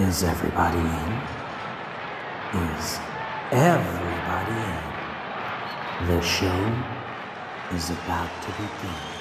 Is everybody in? Is everybody in? The show is about to begin.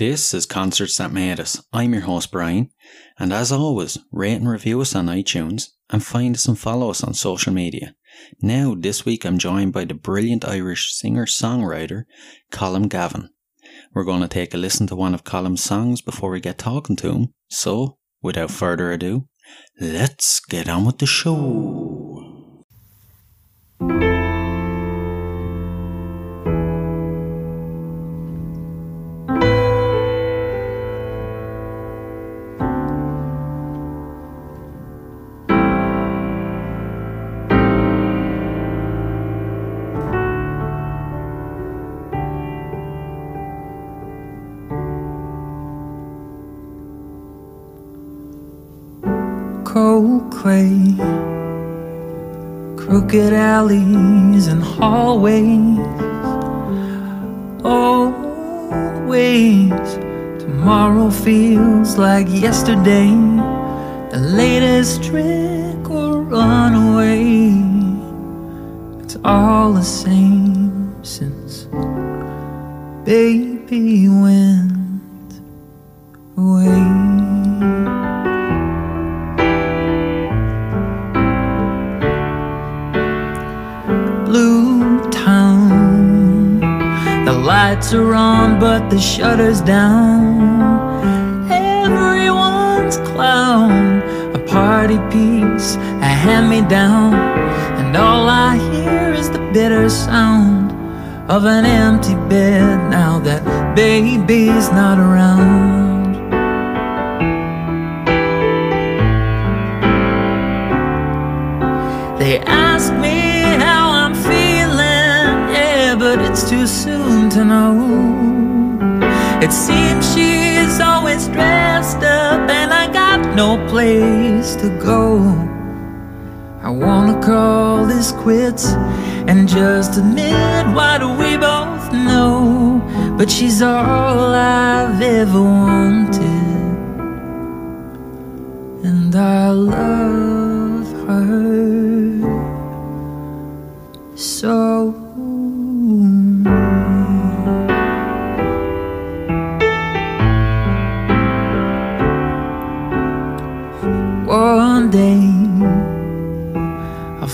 This is Concerts That Made Us. I'm your host, Brian, and as always, rate and review us on iTunes and find us and follow us on social media. Now, this week I'm joined by the brilliant Irish singer songwriter Colm Gavin. We're going to take a listen to one of Colm's songs before we get talking to him, so without further ado, let's get on with the show. Crooked alleys and hallways. Always, tomorrow feels like yesterday. The latest trick or runaway. It's all the same since baby went lights are on, but the shutter's down. Everyone's clown, a party piece, a hand me down. And all I hear is the bitter sound of an empty bed now that baby's not around. It seems she's always dressed up, and I got no place to go. I wanna call this quits and just admit what do we both know. But she's all I've ever wanted, and I love her so.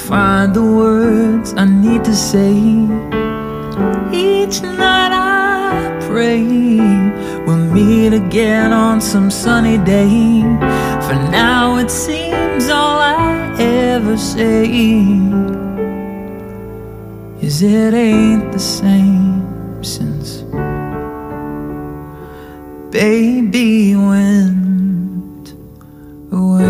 Find the words I need to say. Each night I pray we'll meet again on some sunny day. For now it seems all I ever say is it ain't the same since baby went away.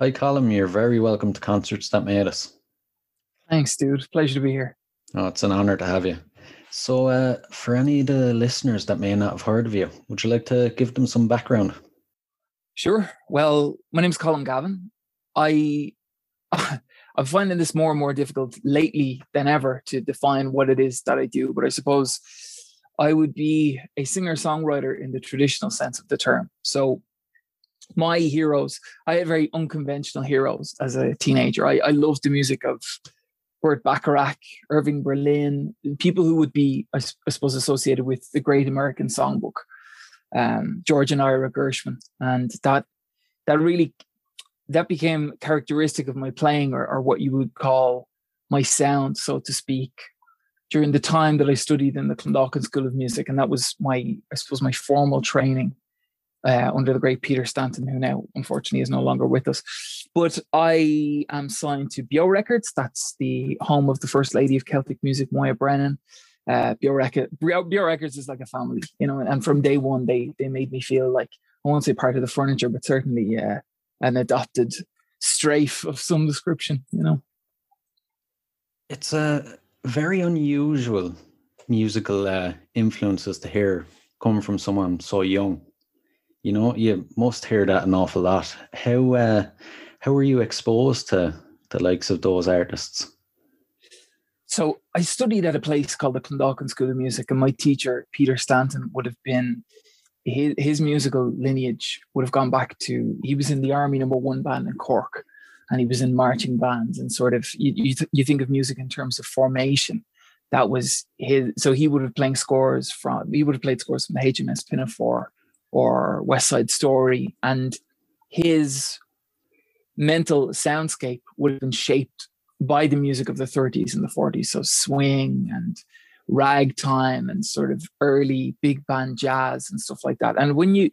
Hi, Colm. You're very welcome to Concerts That Made Us. Thanks, dude. Pleasure to be here. Oh, it's an honor to have you. So, uh, for any of the listeners that may not have heard of you, would you like to give them some background? Sure. Well, my name's Colm Gavin. I I'm finding this more and more difficult lately than ever to define what it is that I do. But I suppose I would be a singer songwriter in the traditional sense of the term. So my heroes, I had very unconventional heroes as a teenager. I, I loved the music of Burt Bacharach, Irving Berlin, people who would be, I, I suppose, associated with the Great American Songbook, um, George and Ira Gershwin, and that that really that became characteristic of my playing or, or what you would call my sound, so to speak, during the time that I studied in the Clondalkin School of Music. And that was my, I suppose, my formal training uh, under the great Peter Stanton, who now unfortunately is no longer with us. But I am signed to Bio Records. That's the home of the First Lady of Celtic Music, Moya Brennan. Uh, Bio, Record, Bio, Bio Records is like a family, you know, and from day one, they they made me feel like I won't say part of the furniture, but certainly uh, an adopted strafe of some description, you know. It's a very unusual musical uh, influences to hear come from someone so young. You know, you must hear that an awful lot. How uh, how were you exposed to the likes of those artists? So I studied at a place called the Clondalkin School of Music, and my teacher Peter Stanton would have been his, his musical lineage would have gone back to he was in the army number one band in cork and he was in marching bands and sort of you, you, you think of music in terms of formation that was his so he would have playing scores from he would have played scores from the hms pinafore or west side story and his mental soundscape would have been shaped by the music of the 30s and the 40s so swing and ragtime and sort of early big band jazz and stuff like that. And when you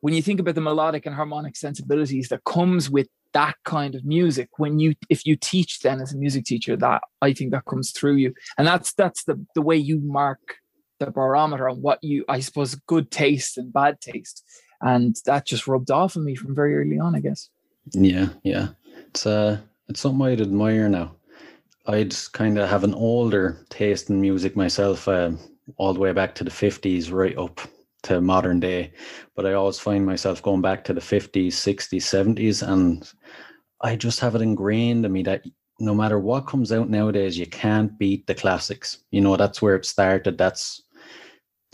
when you think about the melodic and harmonic sensibilities that comes with that kind of music when you if you teach then as a music teacher that i think that comes through you and that's that's the the way you mark the barometer on what you i suppose good taste and bad taste and that just rubbed off on me from very early on i guess yeah yeah it's uh it's something i'd admire now I'd kind of have an older taste in music myself, uh, all the way back to the 50s, right up to modern day. But I always find myself going back to the 50s, 60s, 70s, and I just have it ingrained in me that no matter what comes out nowadays, you can't beat the classics. You know, that's where it started. That's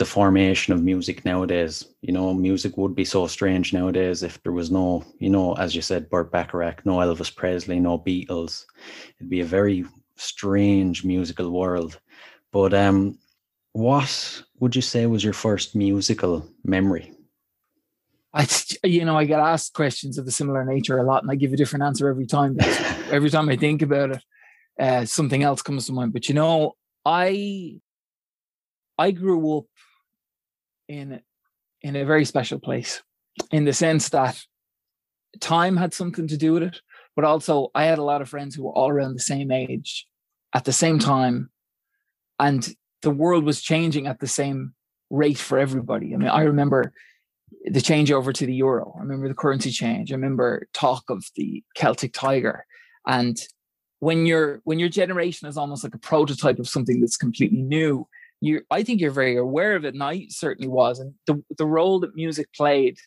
the formation of music nowadays. You know, music would be so strange nowadays if there was no, you know, as you said, Burt Bacharach, no Elvis Presley, no Beatles. It'd be a very strange musical world. But um, what would you say was your first musical memory? I, you know, I get asked questions of a similar nature a lot, and I give a different answer every time. every time I think about it, uh, something else comes to mind. But you know, I, I grew up in in a very special place, in the sense that time had something to do with it, but also I had a lot of friends who were all around the same age, at the same time and the world was changing at the same rate for everybody. I mean, I remember the change over to the euro. I remember the currency change. I remember talk of the Celtic tiger. And when your when your generation is almost like a prototype of something that's completely new, you I think you're very aware of it, and I certainly was. And the the role that music played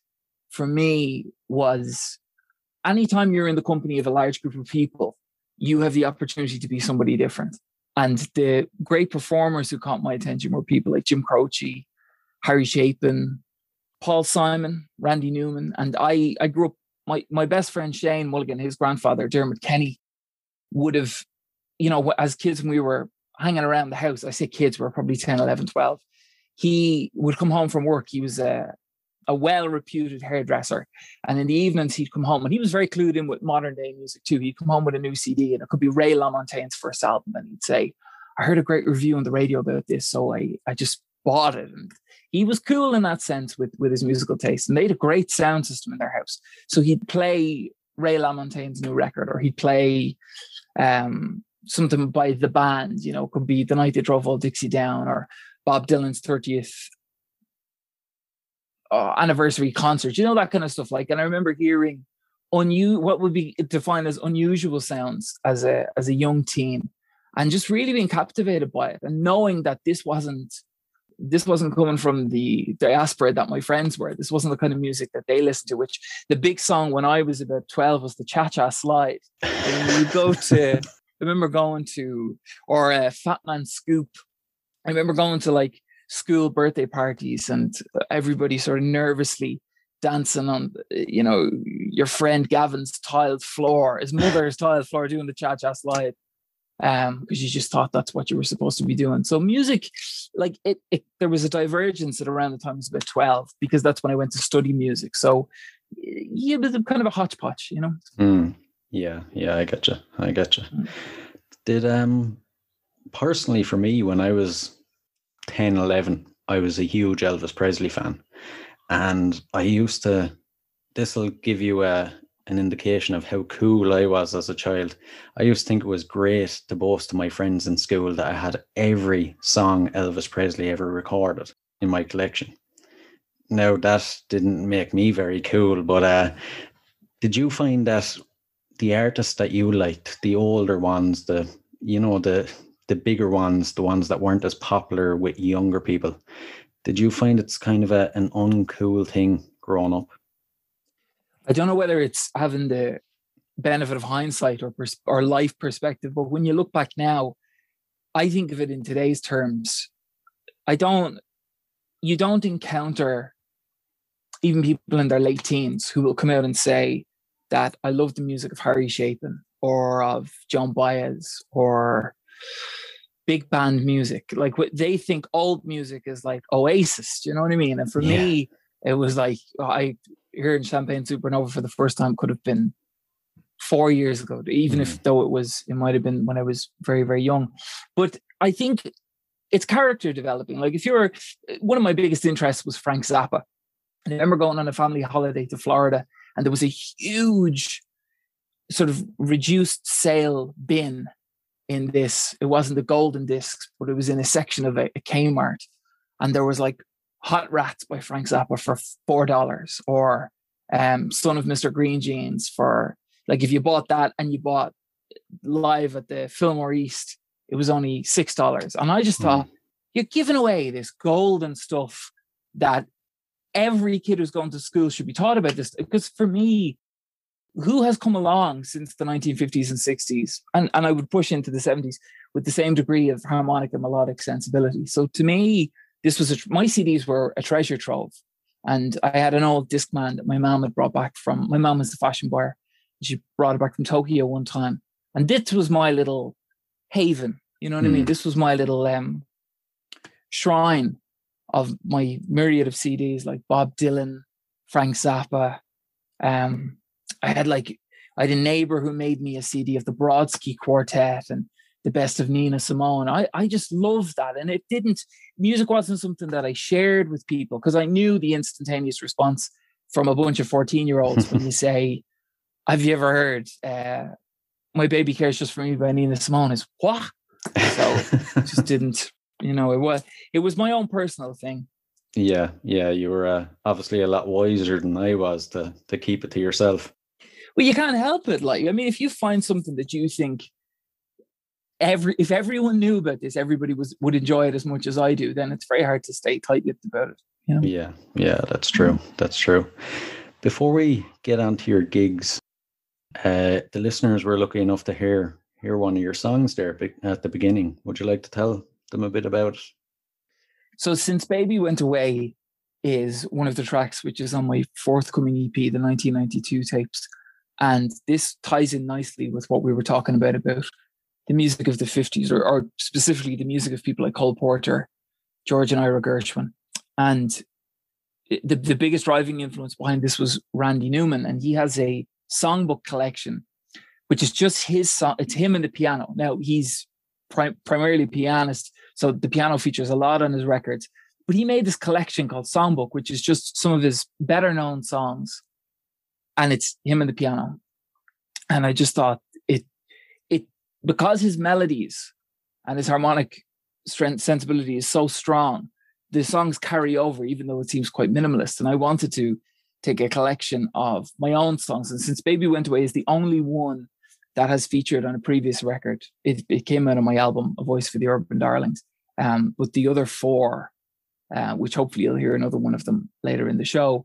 for me was anytime you're in the company of a large group of people, you have the opportunity to be somebody different. And the great performers who caught my attention were people like Jim Croce, Harry Chapin, Paul Simon, Randy Newman. And I, I grew up, my, my best friend Shane Mulligan, his grandfather, Dermot Kenny, would have, you know, as kids when we were hanging around the house, I say kids, were probably 10, 11, 12. He would come home from work. He was a, a well-reputed hairdresser. And in the evenings, he'd come home, and he was very clued in with modern day music too. He'd come home with a new CD, and it could be Ray LaMontagne's first album, and he'd say, "I heard a great review on the radio about this, so I I just bought it." And he was cool in that sense with with his musical taste, and they had a great sound system in their house. So he'd play Ray LaMontagne's new record, or he'd play um, something by the band. You know, could be the night they drove old Dixie down, or Bob Dylan's 30th uh, anniversary concert, you know that kind of stuff. Like, and I remember hearing unu what would be defined as unusual sounds as a as a young teen, and just really being captivated by it, and knowing that this wasn't this wasn't coming from the diaspora that my friends were. This wasn't the kind of music that they listened to. Which the big song when I was about twelve was the Cha Cha Slide. And you go to, remember going to or a Fat Man Scoop. I remember going to like school birthday parties and everybody sort of nervously dancing on, you know, your friend Gavin's tiled floor, his mother's tiled floor, doing the cha cha slide um because you just thought that's what you were supposed to be doing so music like it, it there was a divergence at around the time I was about 12 because that's when I went to study music so yeah it was kind of a hodgepodge you know mm. Yeah yeah I get you I get you mm. did um personally for me when I was 10 11 I was a huge Elvis Presley fan and I used to this will give you a an indication of how cool I was as a child. I used to think it was great to boast to my friends in school that I had every song Elvis Presley ever recorded in my collection. Now that didn't make me very cool, but uh, did you find that the artists that you liked, the older ones, the you know the the bigger ones, the ones that weren't as popular with younger people, did you find it's kind of a, an uncool thing growing up? I don't know whether it's having the benefit of hindsight or pers- or life perspective, but when you look back now, I think of it in today's terms. I don't. You don't encounter even people in their late teens who will come out and say that I love the music of Harry Chapin or of Joan Baez or big band music. Like what they think old music is like Oasis. you know what I mean? And for yeah. me, it was like I hearing Champagne Supernova for the first time could have been four years ago, even mm. if though it was, it might have been when I was very, very young. But I think it's character developing. Like if you're one of my biggest interests was Frank Zappa. And I remember going on a family holiday to Florida, and there was a huge sort of reduced sale bin in this. It wasn't the golden discs, but it was in a section of a, a Kmart. And there was like Hot Rats by Frank Zappa for four dollars, or um, Son of Mr. Green Jeans for like if you bought that and you bought live at the Fillmore East, it was only six dollars. And I just hmm. thought, mm. you're giving away this golden stuff that every kid who's going to school should be taught about this. Because for me, who has come along since the 1950s and 60s, and, and I would push into the 70s with the same degree of harmonic and melodic sensibility. So to me, this was a, my CDs were a treasure trove. And I had an old Discman that my mom had brought back from, my mom was a fashion buyer. She brought it back from Tokyo one time. And this was my little haven. You know what mm. I mean? Hmm. This was my little um, shrine of my myriad of CDs like Bob Dylan, Frank Zappa. Um, I had like, I had a neighbor who made me a CD of the Brodsky Quartet and the best of Nina Simone. I, I just loved that. And it didn't, music wasn't something that I shared with people because I knew the instantaneous response from a bunch of 14 year olds when you say, Have you ever heard uh, My Baby Cares Just for Me by Nina Simone? Is what? So just didn't, you know, it was, it was my own personal thing. Yeah, yeah, you were uh, obviously a lot wiser than I was to to keep it to yourself. Well, you can't help it. Like, I mean, if you find something that you think every if everyone knew about this, everybody was would enjoy it as much as I do. Then it's very hard to stay tight-lipped about it. You know? Yeah, yeah, that's true. That's true. Before we get onto your gigs, uh, the listeners were lucky enough to hear hear one of your songs there at the beginning. Would you like to tell them a bit about it? So, since Baby Went Away is one of the tracks which is on my forthcoming EP, the 1992 tapes, and this ties in nicely with what we were talking about about the music of the 50s, or, or specifically the music of people like Cole Porter, George and Ira Gershwin. And the, the biggest driving influence behind this was Randy Newman, and he has a songbook collection, which is just his song. It's him and the piano. Now he's pri- primarily pianist, so the piano features a lot on his records. But he made this collection called Songbook, which is just some of his better known songs, and it's him and the piano. And I just thought it, it, because his melodies and his harmonic strength sensibility is so strong the songs carry over even though it seems quite minimalist and i wanted to take a collection of my own songs and since baby went away is the only one that has featured on a previous record it, it came out on my album a voice for the urban darlings um, but the other four uh, which hopefully you'll hear another one of them later in the show.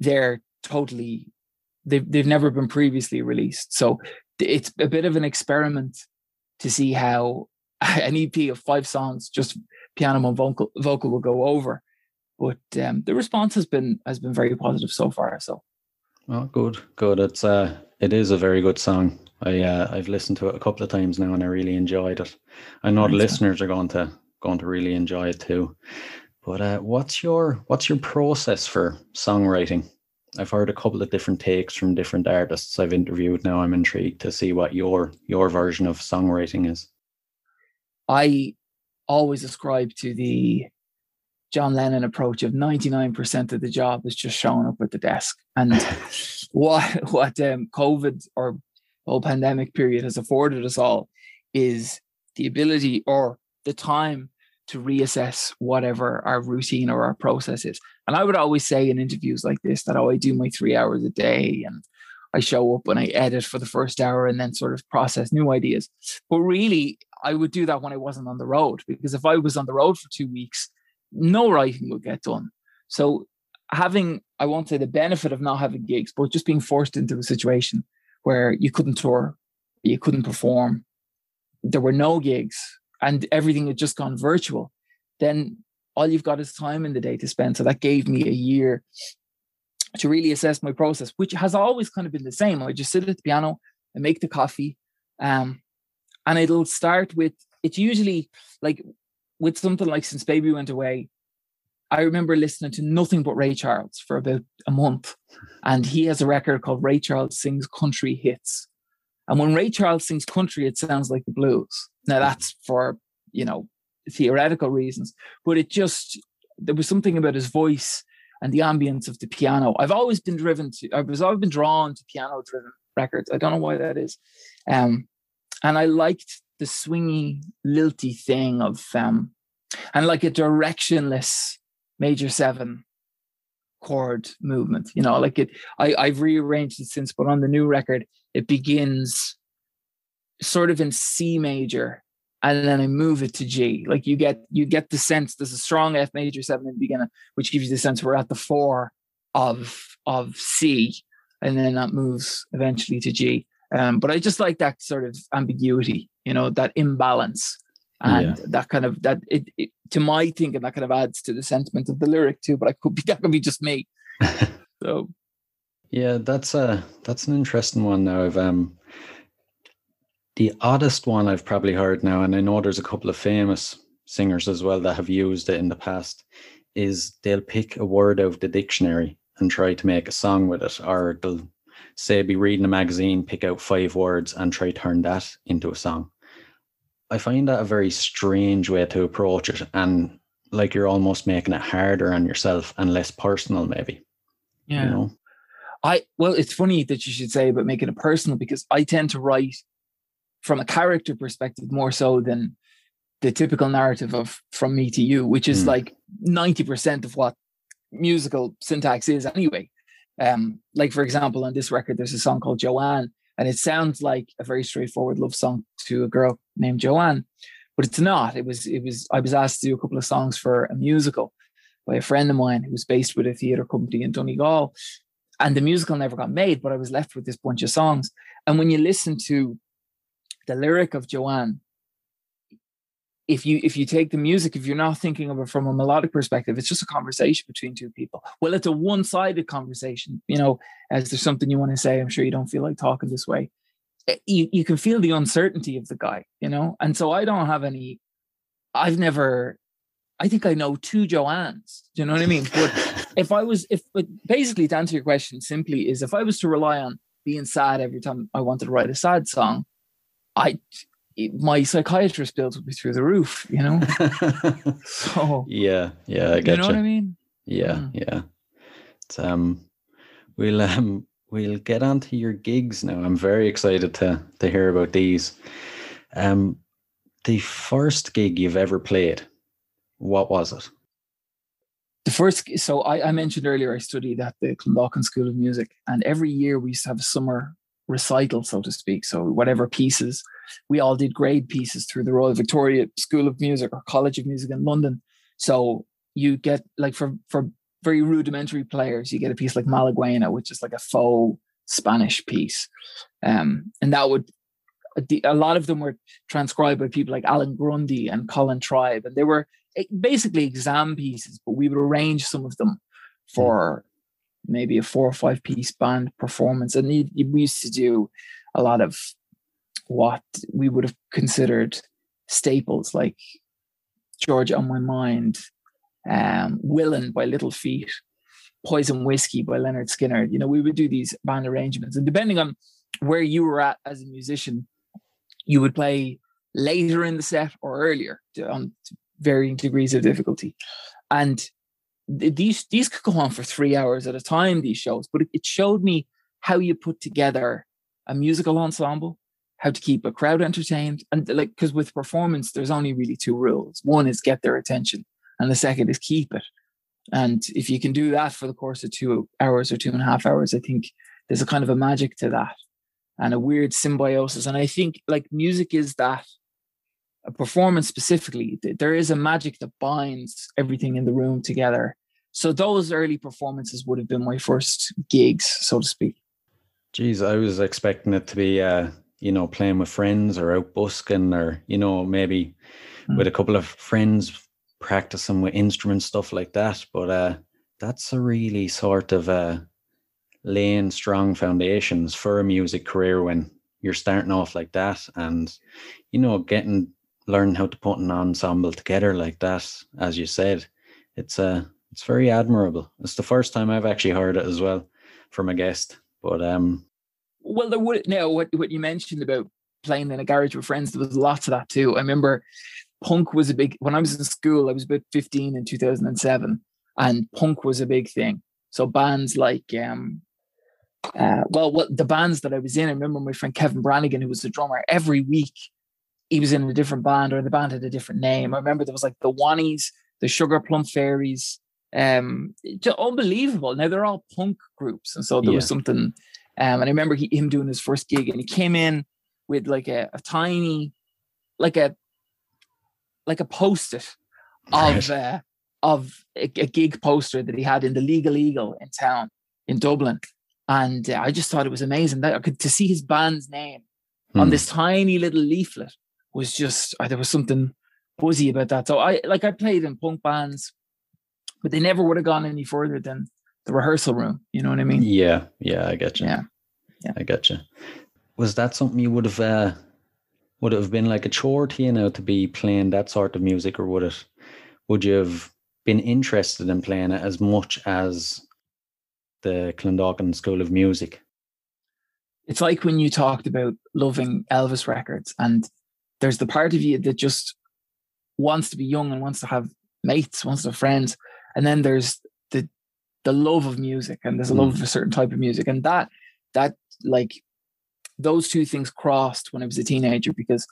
They're totally they've they've never been previously released, so it's a bit of an experiment to see how an EP of five songs, just piano and vocal, vocal will go over. But um, the response has been has been very positive so far. So, well, good, good. It's uh, it is a very good song. I uh, I've listened to it a couple of times now, and I really enjoyed it. I know the listeners are going to going to really enjoy it too. But uh, what's your what's your process for songwriting? I've heard a couple of different takes from different artists I've interviewed. Now I'm intrigued to see what your your version of songwriting is. I always ascribe to the John Lennon approach of 99% of the job is just showing up at the desk. And what what um, COVID or whole pandemic period has afforded us all is the ability or the time to reassess whatever our routine or our process is. And I would always say in interviews like this that oh, I do my three hours a day and I show up and I edit for the first hour and then sort of process new ideas. But really, I would do that when I wasn't on the road because if I was on the road for two weeks, no writing would get done. So having, I won't say the benefit of not having gigs, but just being forced into a situation where you couldn't tour, you couldn't perform, there were no gigs, and everything had just gone virtual, then all you've got is time in the day to spend. So that gave me a year to really assess my process, which has always kind of been the same. I just sit at the piano and make the coffee. Um, and it'll start with it's usually like with something like since baby went away i remember listening to nothing but ray charles for about a month and he has a record called ray charles sings country hits. And when ray charles sings country it sounds like the blues. Now that's for you know theoretical reasons but it just there was something about his voice and the ambience of the piano. I've always been driven to i was always been drawn to piano driven records. I don't know why that is. Um and I liked the swingy, lilty thing of um, and like a directionless major seven chord movement. You know, like it. I I've rearranged it since, but on the new record, it begins sort of in C major, and then I move it to G. Like you get you get the sense there's a strong F major seven in the beginning, which gives you the sense we're at the four of of C, and then that moves eventually to G. Um, but I just like that sort of ambiguity, you know, that imbalance, and yeah. that kind of that it, it, to my thinking that kind of adds to the sentiment of the lyric too. But I could be that could be just me. so, yeah, that's a that's an interesting one. Now, I've um, the oddest one I've probably heard now, and I know there's a couple of famous singers as well that have used it in the past. Is they'll pick a word out of the dictionary and try to make a song with it, or they'll say be reading a magazine, pick out five words and try turn that into a song. I find that a very strange way to approach it and like you're almost making it harder on yourself and less personal maybe. Yeah. You know? I well it's funny that you should say about making it personal because I tend to write from a character perspective more so than the typical narrative of from me to you, which is mm. like 90% of what musical syntax is anyway. Um, like for example, on this record, there's a song called Joanne, and it sounds like a very straightforward love song to a girl named Joanne, but it's not. It was it was I was asked to do a couple of songs for a musical by a friend of mine who was based with a theatre company in Donegal. And the musical never got made, but I was left with this bunch of songs. And when you listen to the lyric of Joanne, if you if you take the music if you're not thinking of it from a melodic perspective it's just a conversation between two people. Well it's a one-sided conversation you know as there's something you want to say i'm sure you don't feel like talking this way. Eh, you, you can feel the uncertainty of the guy you know? And so i don't have any i've never i think i know two joannes do you know what i mean? But if i was if but basically to answer your question simply is if i was to rely on being sad every time i wanted to write a sad song i my psychiatrist bills would be through the roof, you know. so yeah, yeah, I get you. Know you. what I mean? Yeah, mm. yeah. It's, um, we'll um, we'll get on to your gigs now. I'm very excited to to hear about these. Um, the first gig you've ever played, what was it? The first, so I, I mentioned earlier, I studied at the Clondalkin School of Music, and every year we used to have a summer recital, so to speak. So whatever pieces we all did grade pieces through the Royal Victoria School of Music or College of Music in London. So you get like for for very rudimentary players, you get a piece like Malaguena, which is like a faux Spanish piece, um, and that would a lot of them were transcribed by people like Alan Grundy and Colin Tribe, and they were eh, basically exam pieces, but we would arrange some of them for maybe a four or five piece band performance. And we used to do a lot of what we would have considered staples like George on My Mind, um, Willin by Little Feat, Poison Whiskey by Lynyrd Skynyrd. You know, we would do these band arrangements, and depending on where you were at as a musician, you would play later in the set or earlier on varying degrees of difficulty. And these these could go on for three hours at a time. These shows, but it showed me how you put together a musical ensemble, how to keep a crowd entertained, and like because with performance, there's only really two rules. One is get their attention, and the second is keep it. And if you can do that for the course of two hours or two and a half hours, I think there's a kind of a magic to that and a weird symbiosis. And I think like music is that a performance specifically, there is a magic that binds everything in the room together. So those early performances would have been my first gigs, so to speak. Geez, I was expecting it to be, uh, you know, playing with friends or out busking or, you know, maybe mm. with a couple of friends practicing with instruments, stuff like that. But uh, that's a really sort of uh, laying strong foundations for a music career when you're starting off like that and, you know, getting learn how to put an ensemble together like that, as you said, it's uh it's very admirable. It's the first time I've actually heard it as well from a guest. But um well there would now what what you mentioned about playing in a garage with friends, there was lots of that too. I remember punk was a big when I was in school, I was about 15 in 2007, and punk was a big thing. So bands like um uh, well, what the bands that I was in, I remember my friend Kevin Brannigan, who was the drummer, every week he was in a different band or the band had a different name. I remember there was like the Wannies, the Sugar Plum Fairies, um, just unbelievable. Now they're all punk groups, and so there yeah. was something. Um, and I remember he, him doing his first gig, and he came in with like a, a tiny, like a, like a post-it of uh, of a, a, gig poster that he had in the Legal Eagle in town in Dublin, and uh, I just thought it was amazing that I could to see his band's name hmm. on this tiny little leaflet was just uh, there was something buzzy about that. So I like I played in punk bands, but they never would have gone any further than the rehearsal room. You know what I mean? Yeah, yeah, I get you. Yeah, yeah, I get you. Was that something you would have uh, would it have been like a chore to you know to be playing that sort of music, or would it would you have been interested in playing it as much as the Clondalkin School of Music? It's like when you talked about loving Elvis records and there's the part of you that just wants to be young and wants to have mates, wants to have friends, and then there's the love of music and there's a love mm. of a certain type of music, and that that like those two things crossed when I was a teenager because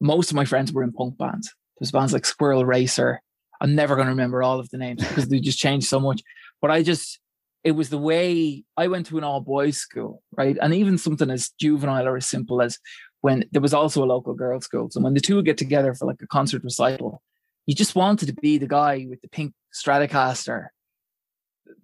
most of my friends were in punk bands. There's bands like Squirrel Racer. I'm never going to remember all of the names because they just changed so much. But I just, it was the way I went to an all boys school, right? And even something as juvenile or as simple as when there was also a local girls' school. So when the two would get together for like a concert recital, you just wanted to be the guy with the pink Stratocaster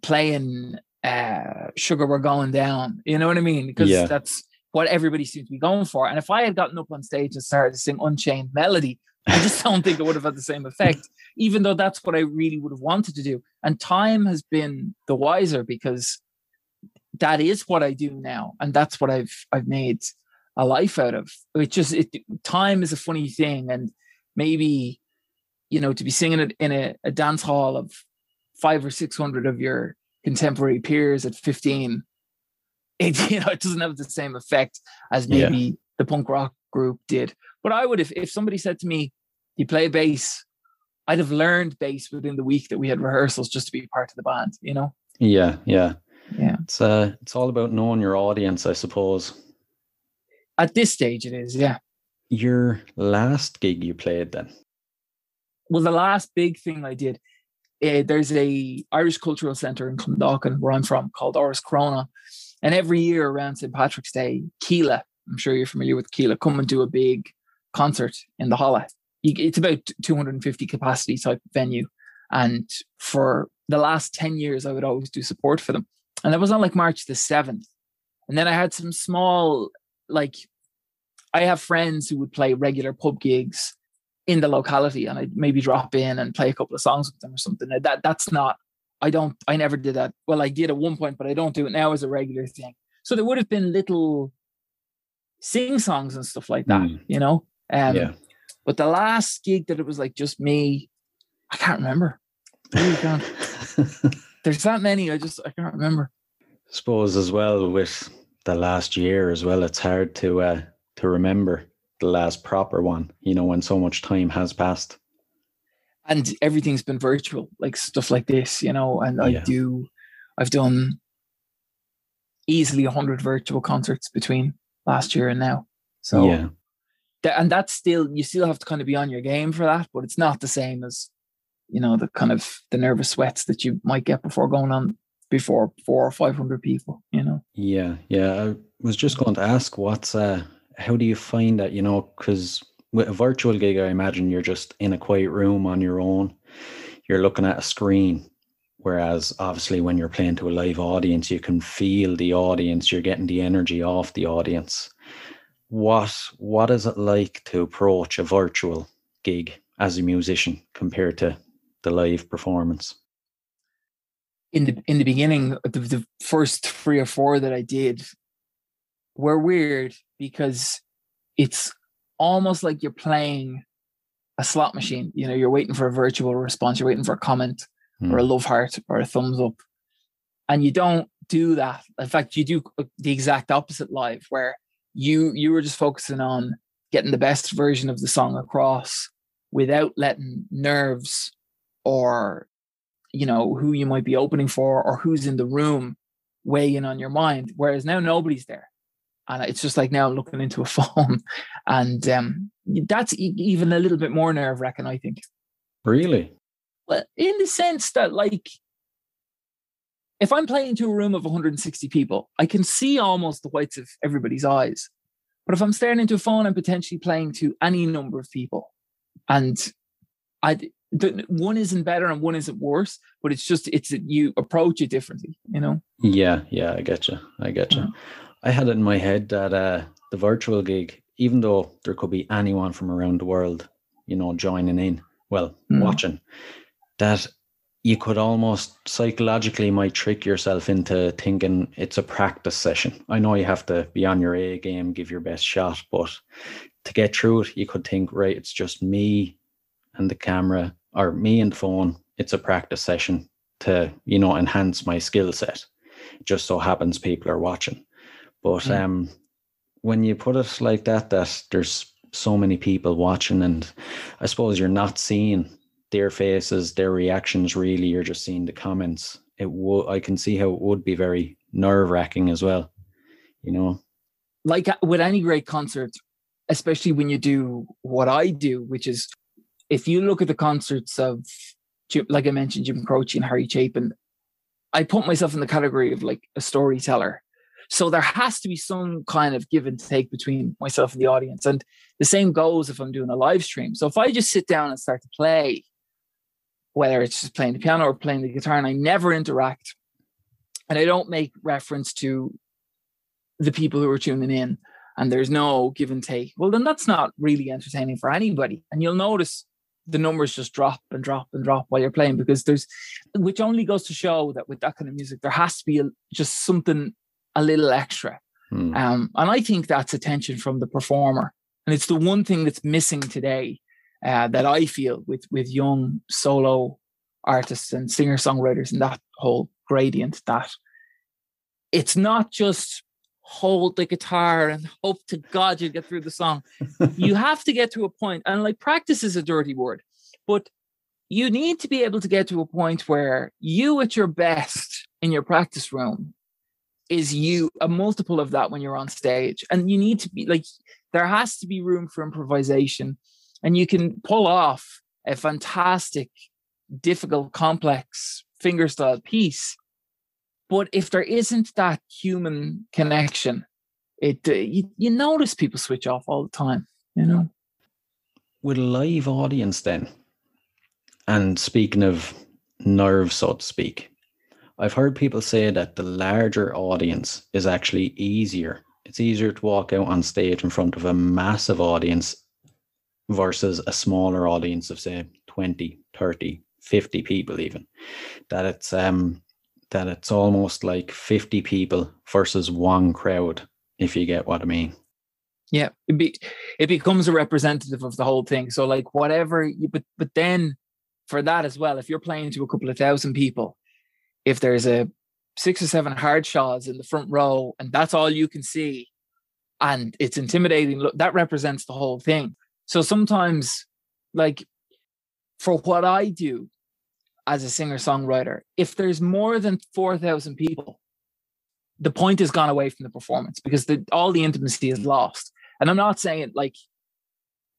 playing uh, Sugar We're Going Down. You know what I mean? Because yeah. that's what everybody seems to be going for. And if I had gotten up on stage and started to sing Unchained Melody, I just don't think it would have had the same effect, even though that's what I really would have wanted to do. And time has been the wiser because that is what I do now. And that's what I've I've made a life out of. It just it, time is a funny thing, and maybe you know to be singing it in a, a dance hall of five or six hundred of your contemporary peers at fifteen, it you know it doesn't have the same effect as maybe yeah. the punk rock group did. But I would if if somebody said to me, "You play bass," I'd have learned bass within the week that we had rehearsals just to be part of the band. You know? Yeah, yeah, yeah. It's uh, it's all about knowing your audience, I suppose. At this stage, it is, yeah. Your last gig you played then? Well, the last big thing I did, uh, there's a Irish Cultural Centre in Clondalkin, where I'm from, called Áras Chrónáin. And every year around St. Patrick's Day, Kíla, I'm sure you're familiar with Kíla, come and do a big concert in the Holla. It's about 250 capacity type venue. And for the last 10 years, I would always do support for them. And that was on like March the 7th. And then I had some small, like, I have friends who would play regular pub gigs in the locality and I'd maybe drop in and play a couple of songs with them or something. That that's not I don't I never did that. Well, I did at one point, but I don't do it now as a regular thing. So there would have been little sing songs and stuff like that, mm. you know? Um, yeah. But the last gig that it was like just me, I can't remember. Really can't. There's that many. I just I can't remember. I suppose as well with the last year as well, it's hard to uh, to remember the last proper one. You know, when so much time has passed. And everything's been virtual, like stuff like this, you know. And I do, I've done easily hundred virtual concerts between last year and now. So yeah, and that's still you still have to kind of be on your game for that, but it's not the same as you know the kind of the nervous sweats that you might get before going on before four or five hundred people. You know. Yeah, yeah. I was just going to ask, what's uh, how do you find that? You know, because with a virtual gig, I imagine you're just in a quiet room on your own. You're looking at a screen. Whereas obviously when you're playing to a live audience, you can feel the audience, you're getting the energy off the audience what what is it like to approach a virtual gig as a musician compared to the live performance? In the in the beginning, the, the first three or four that I did were weird because it's almost like you're playing a slot machine. You know, you're waiting for a virtual response, you're waiting for a comment mm. or a hmm. love heart or a thumbs up. And you don't do that. In fact, you do the exact opposite live, where you you were just focusing on getting the best version of the song across without letting nerves or you know who you might be opening for or who's in the room weigh in on your mind whereas now nobody's there and it's just like now looking into a phone and um, that's e- even a little bit more nerve wracking i think really well in the sense that like if I'm playing to a room of 160 people, I can see almost the whites of everybody's eyes. But if I'm staring into a phone, I'm potentially playing to any number of people. And I the, one isn't better and one isn't worse, but it's just it's you approach it differently, you know. Yeah, yeah, I get you. I get you. I had it in my head that uh, the virtual gig, even though there could be anyone from around the world, you know, joining in, well, mm. watching, that you could almost psychologically might trick yourself into thinking it's a practice session. I know you have to be on your A game, give your best shot, but to get through it, you could think, right, it's just me and the camera or me and the phone. It's a practice session to, you know, enhance my skill set. It just so happens people are watching. But mm. um when you put it like that, that there's so many people watching and I suppose you're not seeing their faces, their reactions. Really, you're just seeing the comments. It would. I can see how it would be very nerve wracking as well. You know, like uh, with any great concert, especially when you do what I do, which is if you look at the concerts of, like I mentioned, Jim Croce and Harry Chapin, I put myself in the category of like a storyteller. So there has to be some kind of give and take between myself and the audience. And the same goes if I'm doing a live stream. So if I just sit down and start to play, whether it's just playing the piano or playing the guitar, and I never interact. And I don't make reference to the people who are tuning in, and there's no give and take. Well, then that's not really entertaining for anybody. And you'll notice the numbers just drop and drop and drop while you're playing because there's, which only goes to show that with that kind of music, there has to be a, just something a little extra. Hmm. Um, and I think that's attention from the performer. And it's the one thing that's missing today uh, that I feel with with young solo artists and singer songwriters and that whole gradient that it's not just hold the guitar and hope to God you get through the song. you have to get to a point, and like practice is a dirty word, but you need to be able to get to a point where you at your best in your practice room is you a multiple of that when you're on stage and you need to be like there has to be room for improvisation and you can pull off a fantastic, difficult, complex fingerstyle piece. But if there isn't that human connection, it uh, you, you notice people switch off all the time, you know. With a live audience, then, And speaking of nerves, so to speak, I've heard people say that the larger audience is actually easier. It's easier to walk out on stage in front of a massive audience versus a smaller audience of say 20, 30, 50 people even. That it's um that it's almost like 50 people versus one crowd, if you get what I mean. Yeah, it be it becomes a representative of the whole thing. So like whatever you but but then for that as well, if you're playing to a couple of thousand people, if there's a six or seven hard shots in the front row and that's all you can see and it's intimidating, look, that represents the whole thing. So sometimes like for what I do as a singer songwriter, if there's more than 4,000 people, the point has gone away from the performance because the, all the intimacy is lost. And I'm not saying like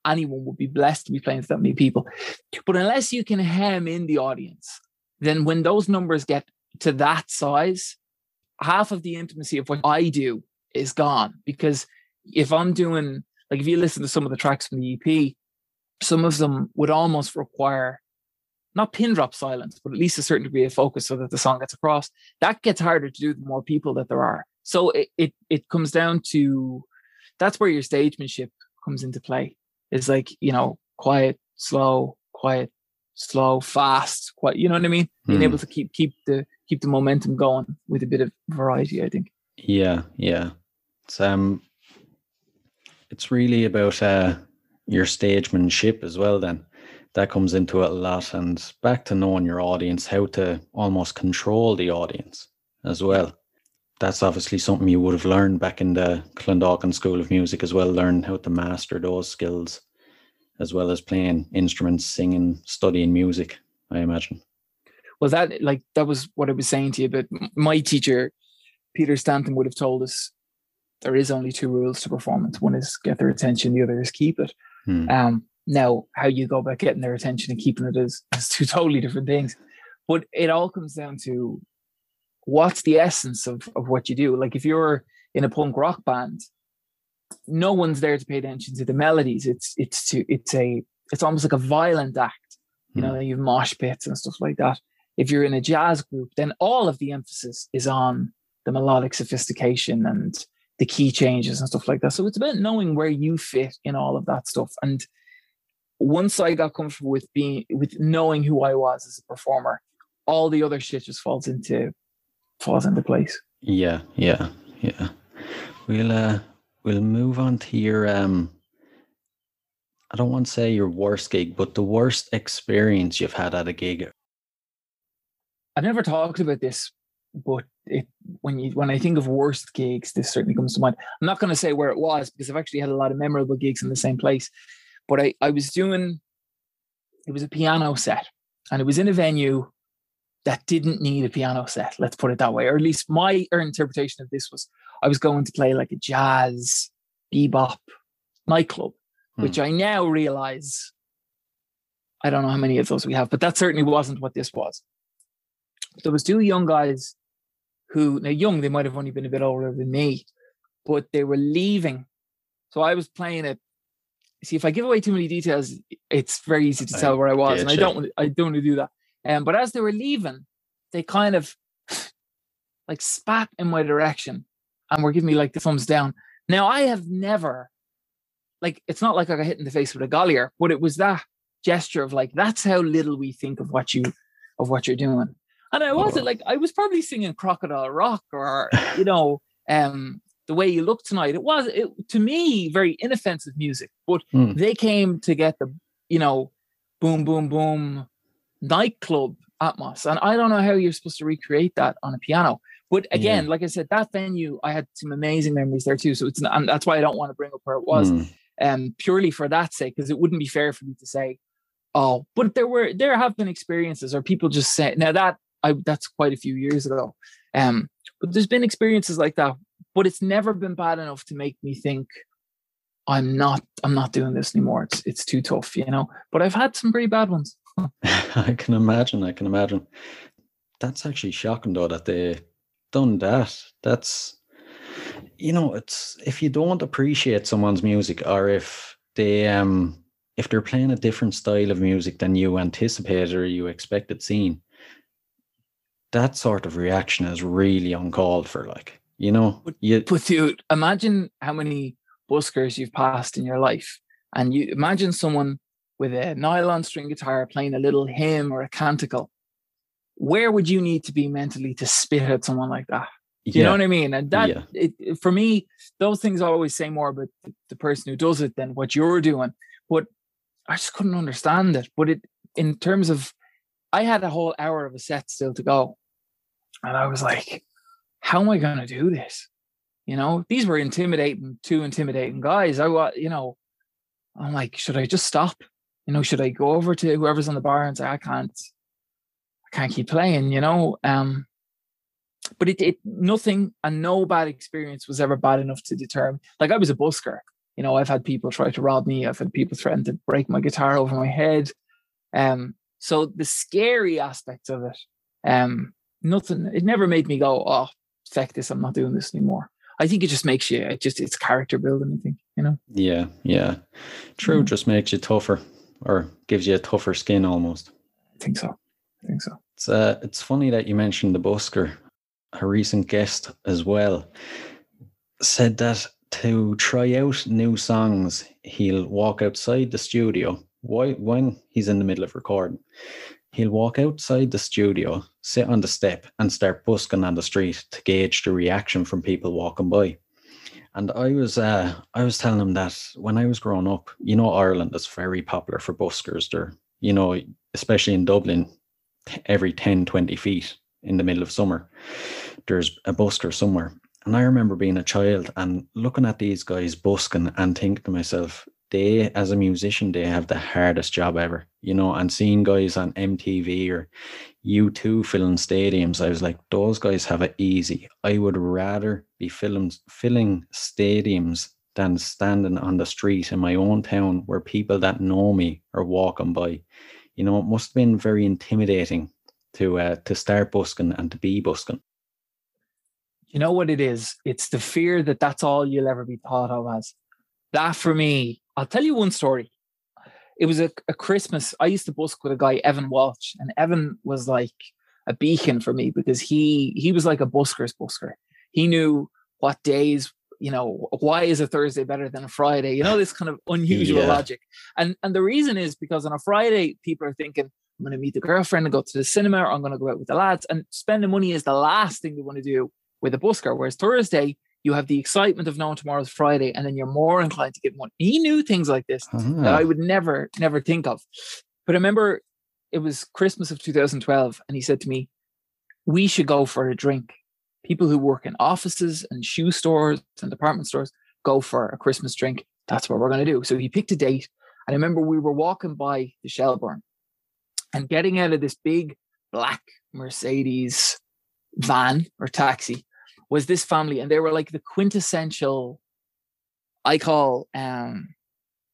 anyone would be blessed to be playing to that many people, but unless you can hem in the audience, then when those numbers get to that size, half of the intimacy of what I do is gone. Because if I'm doing, like, if you listen to some of the tracks from the EP, some of them would almost require not pin drop silence, but at least a certain degree of focus so that the song gets across. That gets harder to do the more people that there are. So it it, it comes down to that's where your stagemanship comes into play. It's like, you know, quiet, slow, quiet, slow, fast, quite you know what I mean? Being Mm. able to keep keep the keep the momentum going with a bit of variety, I think. Yeah, yeah. It's um it's really about uh your stagemanship as well then. That comes into it a lot and back to knowing your audience, how to almost control the audience as well. That's obviously something you would have learned back in the Clondalkin School of Music as well, learn how to master those skills as well as playing instruments, singing, studying music, I imagine. Well, that like that was what I was saying to you. But my teacher, Peter Stanton, would have told us there is only two rules to performance. One is get their attention. The other is keep it. Hmm. Um, now, how you go about getting their attention and keeping it is, is two totally different things. But it all comes down to what's the essence of, of what you do. Like if you're in a punk rock band, no one's there to pay attention to the melodies. It's it's to it's a it's almost like a violent act. You know, you've mosh pits and stuff like that. If you're in a jazz group, then all of the emphasis is on the melodic sophistication and the key changes and stuff like that. So it's about knowing where you fit in all of that stuff. And once I got comfortable with being with knowing who I was as a performer, all the other shit just falls into falls into place. Yeah, yeah, yeah. We'll uh we'll move on to your um I don't want to say your worst gig, but the worst experience you've had at a gig. I've never talked about this, but it when you when I think of worst gigs, this certainly comes to mind. I'm not going to say where it was because I've actually had a lot of memorable gigs in the same place. But I I was doing it was a piano set, and it was in a venue that didn't need a piano set. Let's put it that way, or at least my interpretation of this was I was going to play like a jazz bebop nightclub, which I now realize I don't know how many of those we have, but that certainly wasn't what this was. There was two young guys who now young they might have only been a bit older than me but they were leaving. So i was playing it see if i give away too many details it's very easy to tell where i was and i don't want- i don't want to do that. Um, but as they were leaving they kind of like spat in my direction and were giving me like the thumbs down now i have never like it's not like i got hit in the face with a gollier but it was that gesture of like that's how little we think of what you of what you're doing and I wasn't like I was probably singing Crocodile Rock or you know, um, the way you look tonight. It was it, to me very inoffensive music, but Hmm. they came to get the you know, boom, boom, boom nightclub atmos, and I don't know how you're supposed to recreate that on a piano. But again, like I said, that venue I had some amazing memories there too. So it's and that's why I don't want to bring up where it was Hmm. um, purely for that sake, because it wouldn't be fair for me to say, oh, but there were there have been experiences or people just say now that I that's quite a few years ago. Um, but there's been experiences like that, but it's never been bad enough to make me think I'm not I'm not doing this anymore. It's it's too tough, you know. But I've had some pretty bad ones. I can imagine. I can imagine. That's actually shocking, though, that they done that. That's, you know, it's if you don't appreciate someone's music, or if they um if they're playing a different style of music than you anticipated or you expected seeing, that sort of reaction is really uncalled for. Like, you know, But- you, But dude, imagine how many buskers you've passed in your life. And you imagine someone with a nylon string guitar playing a little hymn or a canticle. Where would you need to be mentally to spit at someone like that? Do you know what I mean? And that Yeah. it, for me, those things always say more about the, the person who does it than what you're doing. But I just couldn't understand it. But it in terms of I had a whole hour of a set still to go. And I was like, how am I gonna do this? You know, these were intimidating, two intimidating guys. I was, you know, I'm like, should I just stop? You know, should I go over to whoever's on the bar and say, I can't, can't keep playing, you know? Um, but it, it nothing and no bad experience was ever bad enough to deter me. Like I was a busker. You know, I've had people try to rob me, I've had people threaten to break my guitar over my head. Um, so the scary aspects of it, um, nothing, it never made me go, oh, fuck this, I'm not doing this anymore. I think it just makes you, it just, it's character building, I think, you know? Yeah, yeah. True, Mm. just makes you tougher or gives you a tougher skin almost. I think so. I think so. It's uh, it's funny that you mentioned the busker. A recent guest as well said that to try out new songs, he'll walk outside the studio. Why when he's in the middle of recording, he'll walk outside the studio, sit on the step, and start busking on the street to gauge the reaction from people walking by. And I was uh, I was telling him that when I was growing up, you know, Ireland is very popular for buskers. They're, you know, especially in Dublin, every 10, 20 feet in the middle of summer, there's a busker somewhere. And I remember being a child and looking at these guys busking and thinking to myself, they, as a musician, they have the hardest job ever, you know, and seeing guys on MTV or U2 filling stadiums, I was like, those guys have it easy. I would rather be filling, filling stadiums than standing on the street in my own town where people that know me are walking by. You know, it must have been very intimidating to uh, to start busking and to be busking. You know what it is? It's the fear that that's all you'll ever be thought of as. That for me, I'll tell you one story. It was a, a Christmas. I used to busk with a guy, Evan Walsh, and Evan was like a beacon for me because he he was like a busker's busker. He knew what days, you know, why is a Thursday better than a Friday? You know, this kind of unusual Yeah. logic. And and the reason is because on a Friday, people are thinking, I'm going to meet the girlfriend and go to the cinema, or I'm going to go out with the lads. And spending money is the last thing they want to do with a busker. Whereas Thursday, you have the excitement of knowing tomorrow's Friday, and then you're more inclined to give money. He knew things like this that uh-huh. I would never, never think of. But I remember it was Christmas of 2012, and he said to me, We should go for a drink. People who work in offices and shoe stores and department stores go for a Christmas drink. That's what we're going to do. So he picked a date. And I remember we were walking by the Shelbourne and getting out of this big black Mercedes van or taxi was this family. And they were like the quintessential, I call, um,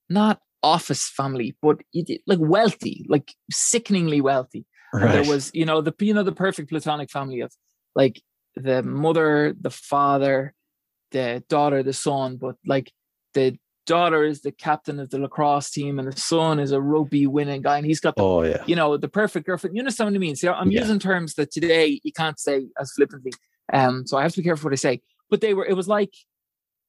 not office family, but like wealthy, like sickeningly wealthy. Right. there was, you know, the you know the perfect platonic family of like the mother, the father, the daughter, the son, but like the daughter is the captain of the lacrosse team and the son is a rugby winning guy and he's got the oh yeah. you know the perfect girlfriend. You understand what I mean? See, I'm Yeah. using terms that today you can't say as flippantly. Um, so I have to be careful what I say. But they were, it was like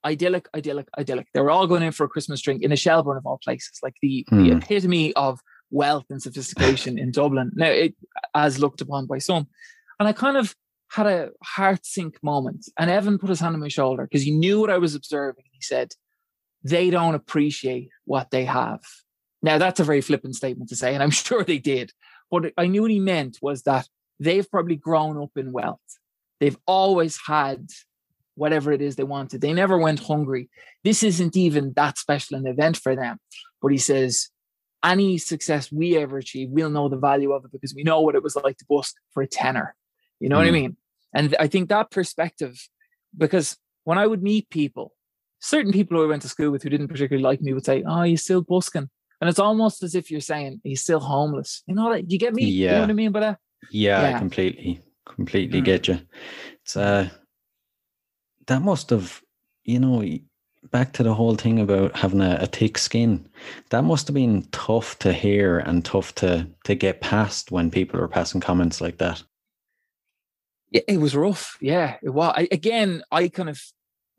idyllic, idyllic, idyllic. They were all going in for a Christmas drink in a Shelbourne of all places, like the, the Hmm. epitome of wealth and sophistication in Dublin. Now, it, as looked upon by some. And I kind of had a heart sink moment. And Evan put his hand on my shoulder because he knew what I was observing. He said, they don't appreciate what they have. Now, that's a very flippant statement to say, and I'm sure they did. What I knew what he meant was that they've probably grown up in wealth. They've always had whatever it is they wanted. They never went hungry. This isn't even that special an event for them. But he says, any success we ever achieve, we'll know the value of it because we know what it was like to bust for a tenner. You know what I Mm. mean? And I think that perspective, because when I would meet people, certain people who I went to school with who didn't particularly like me would say, Oh, you're still busking. And it's almost as if you're saying he's still homeless. You know, like, you get me? You know Yeah. what I mean by that? Yeah, I Yeah. completely, completely Mm. get you. It's uh, that must have, you know, back to the whole thing about having a, a thick skin. That must have been tough to hear and tough to to get past when people are passing comments like that. Yeah, it was rough. Yeah, it was. I, again, I kind of,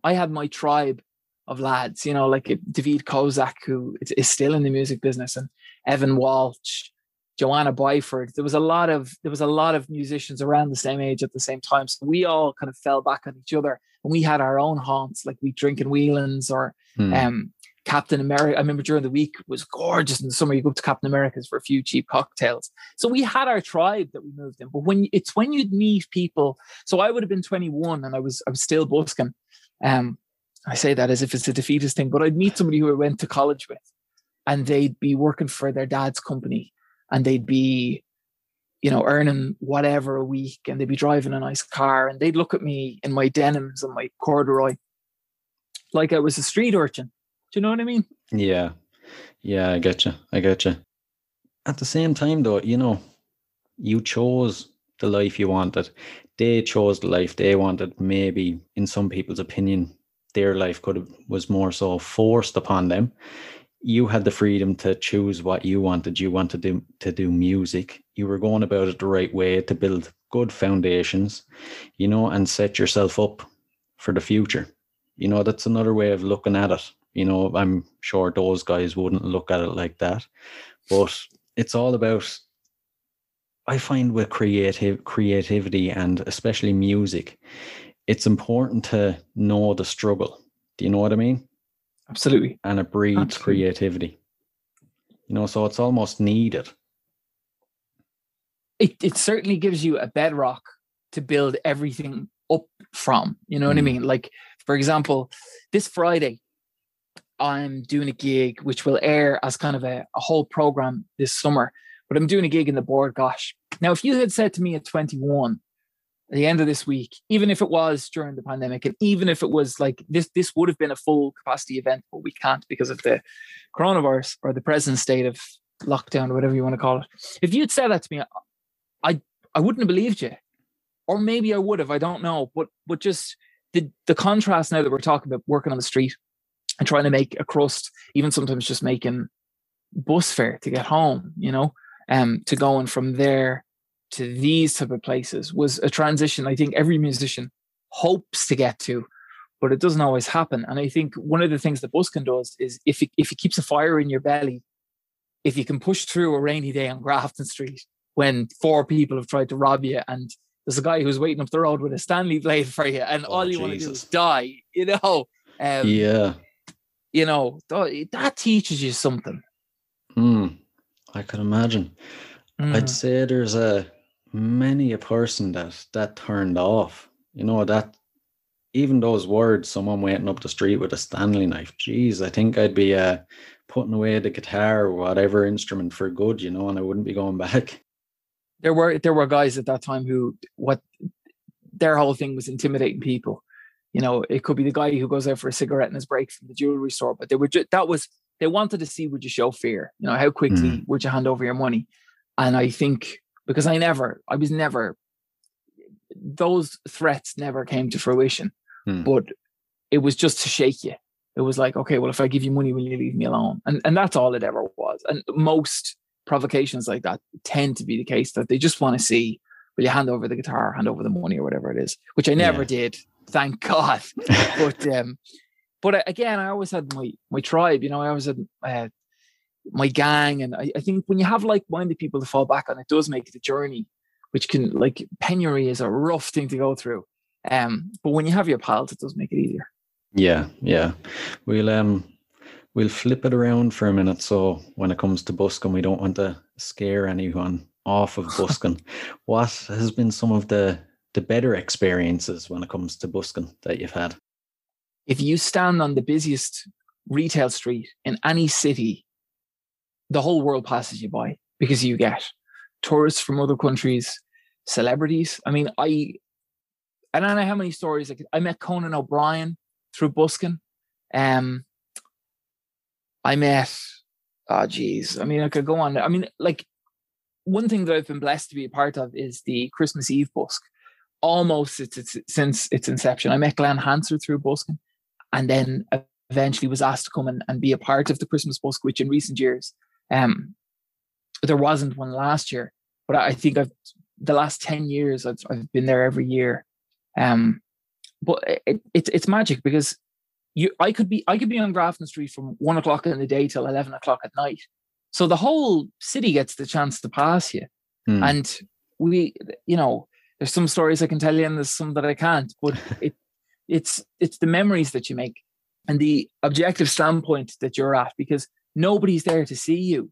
I had my tribe of lads, you know, like David Kozak, who is still in the music business, and Evan Walsh, Joanna Byford. There was a lot of there was a lot of musicians around the same age at the same time. So we all kind of fell back on each other, and we had our own haunts, like we drinking Whelans or hmm. um, Captain America. I remember during the week was gorgeous in the summer. You go up to Captain America's for a few cheap cocktails. So we had our tribe that we moved in. But when it's when you'd meet people, so I would have been 21 and I was I was still busking. Um, I say that as if it's a defeatist thing, but I'd meet somebody who I went to college with, and they'd be working for their dad's company, and they'd be, you know, earning whatever a week, and they'd be driving a nice car, and they'd look at me in my denims and my corduroy, like I was a street urchin you know what I mean? Yeah. Yeah, I get you. I get you. At the same time, though, you know, you chose the life you wanted. They chose the life they wanted. Maybe, in some people's opinion, their life could have was more so forced upon them. You had the freedom to choose what you wanted. You wanted to do, to do music. You were going about it the right way to build good foundations, you know, and set yourself up for the future. You know, that's another way of looking at it. You know, I'm sure those guys wouldn't look at it like that. But it's all about I find with creative creativity and especially music, it's important to know the struggle. Do you know what I mean? Absolutely. And it breeds Absolutely. creativity. You know, so it's almost needed. It it certainly gives you a bedrock to build everything up from. You know what mm. I mean? Like, for example, this Friday, I'm doing a gig which will air as kind of a, a whole program this summer. But I'm doing a gig in the Bord Gáis. Now, if you had said to me at 21, at the end of this week, even if it was during the pandemic, and even if it was like this, this would have been a full capacity event, but we can't because of the coronavirus or the present state of lockdown or whatever you want to call it. If you'd said that to me, I I wouldn't have believed you, or maybe I would have. I don't know, but but just the the contrast now that we're talking about working on the street and trying to make a crust, even sometimes just making bus fare to get home, you know, um, to going from there to these type of places was a transition I think every musician hopes to get to, but it doesn't always happen. And I think one of the things that busking does is if it, if it keeps a fire in your belly, if you can push through a rainy day on Grafton Street when four people have tried to rob you and there's a guy who's waiting up the road with a Stanley blade for you and oh, all you Jesus. want to do is die, you know. Um, yeah you know, that teaches you something. Hmm. I can imagine. Mm. I'd say there's a many a person that that turned off. You know that even those words, someone waiting up the street with a Stanley knife. Geez, I think I'd be uh, putting away the guitar or whatever instrument for good, you know, and I wouldn't be going back. There were there were guys at that time who what their whole thing was intimidating people you know, it could be the guy who goes out for a cigarette in his break from the jewelry store, but they were just, that was, they wanted to see would you show fear? You know, how quickly mm. would you hand over your money? And I think because I never, I was never, those threats never came to fruition, mm. but it was just to shake you. It was like, okay, well, if I give you money, will you leave me alone? And and that's all it ever was. And most provocations like that tend to be the case that they just want to see, will you hand over the guitar, hand over the money, or whatever it is, which I never yeah. did thank God. but um, but uh, again, I always had my my tribe. You know, I always had uh, my gang, and I, I think when you have like-minded people to fall back on, it does make the journey, which can like penury is a rough thing to go through. Um, but when you have your pals, it does make it easier. Yeah, yeah. We'll um we'll flip it around for a minute. So when it comes to busking, we don't want to scare anyone off of busking. what has been some of the the better experiences when it comes to busking that you've had? If you stand on the busiest retail street in any city, the whole world passes you by because you get tourists from other countries, celebrities. I mean, I I don't know how many stories. Like I met Conan O'Brien through busking. Um, I met. Oh, geez. I mean, I could go on. I mean, like one thing that I've been blessed to be a part of is the Christmas Eve busk almost it's, it's, since its inception. I met Glen Hansard through busking, and then eventually was asked to come and, and be a part of the Christmas busk, which in recent years, um, there wasn't one last year. But I think I've the last 10 years I've, I've been there every year. Um, but it, it, it's magic because you I could be I could be on Grafton Street from one o'clock in the day till eleven o'clock at night. So the whole city gets the chance to pass you. Hmm. And we, you know, there's some stories I can tell you and there's some that I can't, but it it's it's the memories that you make and the objective standpoint that you're at because nobody's there to see you.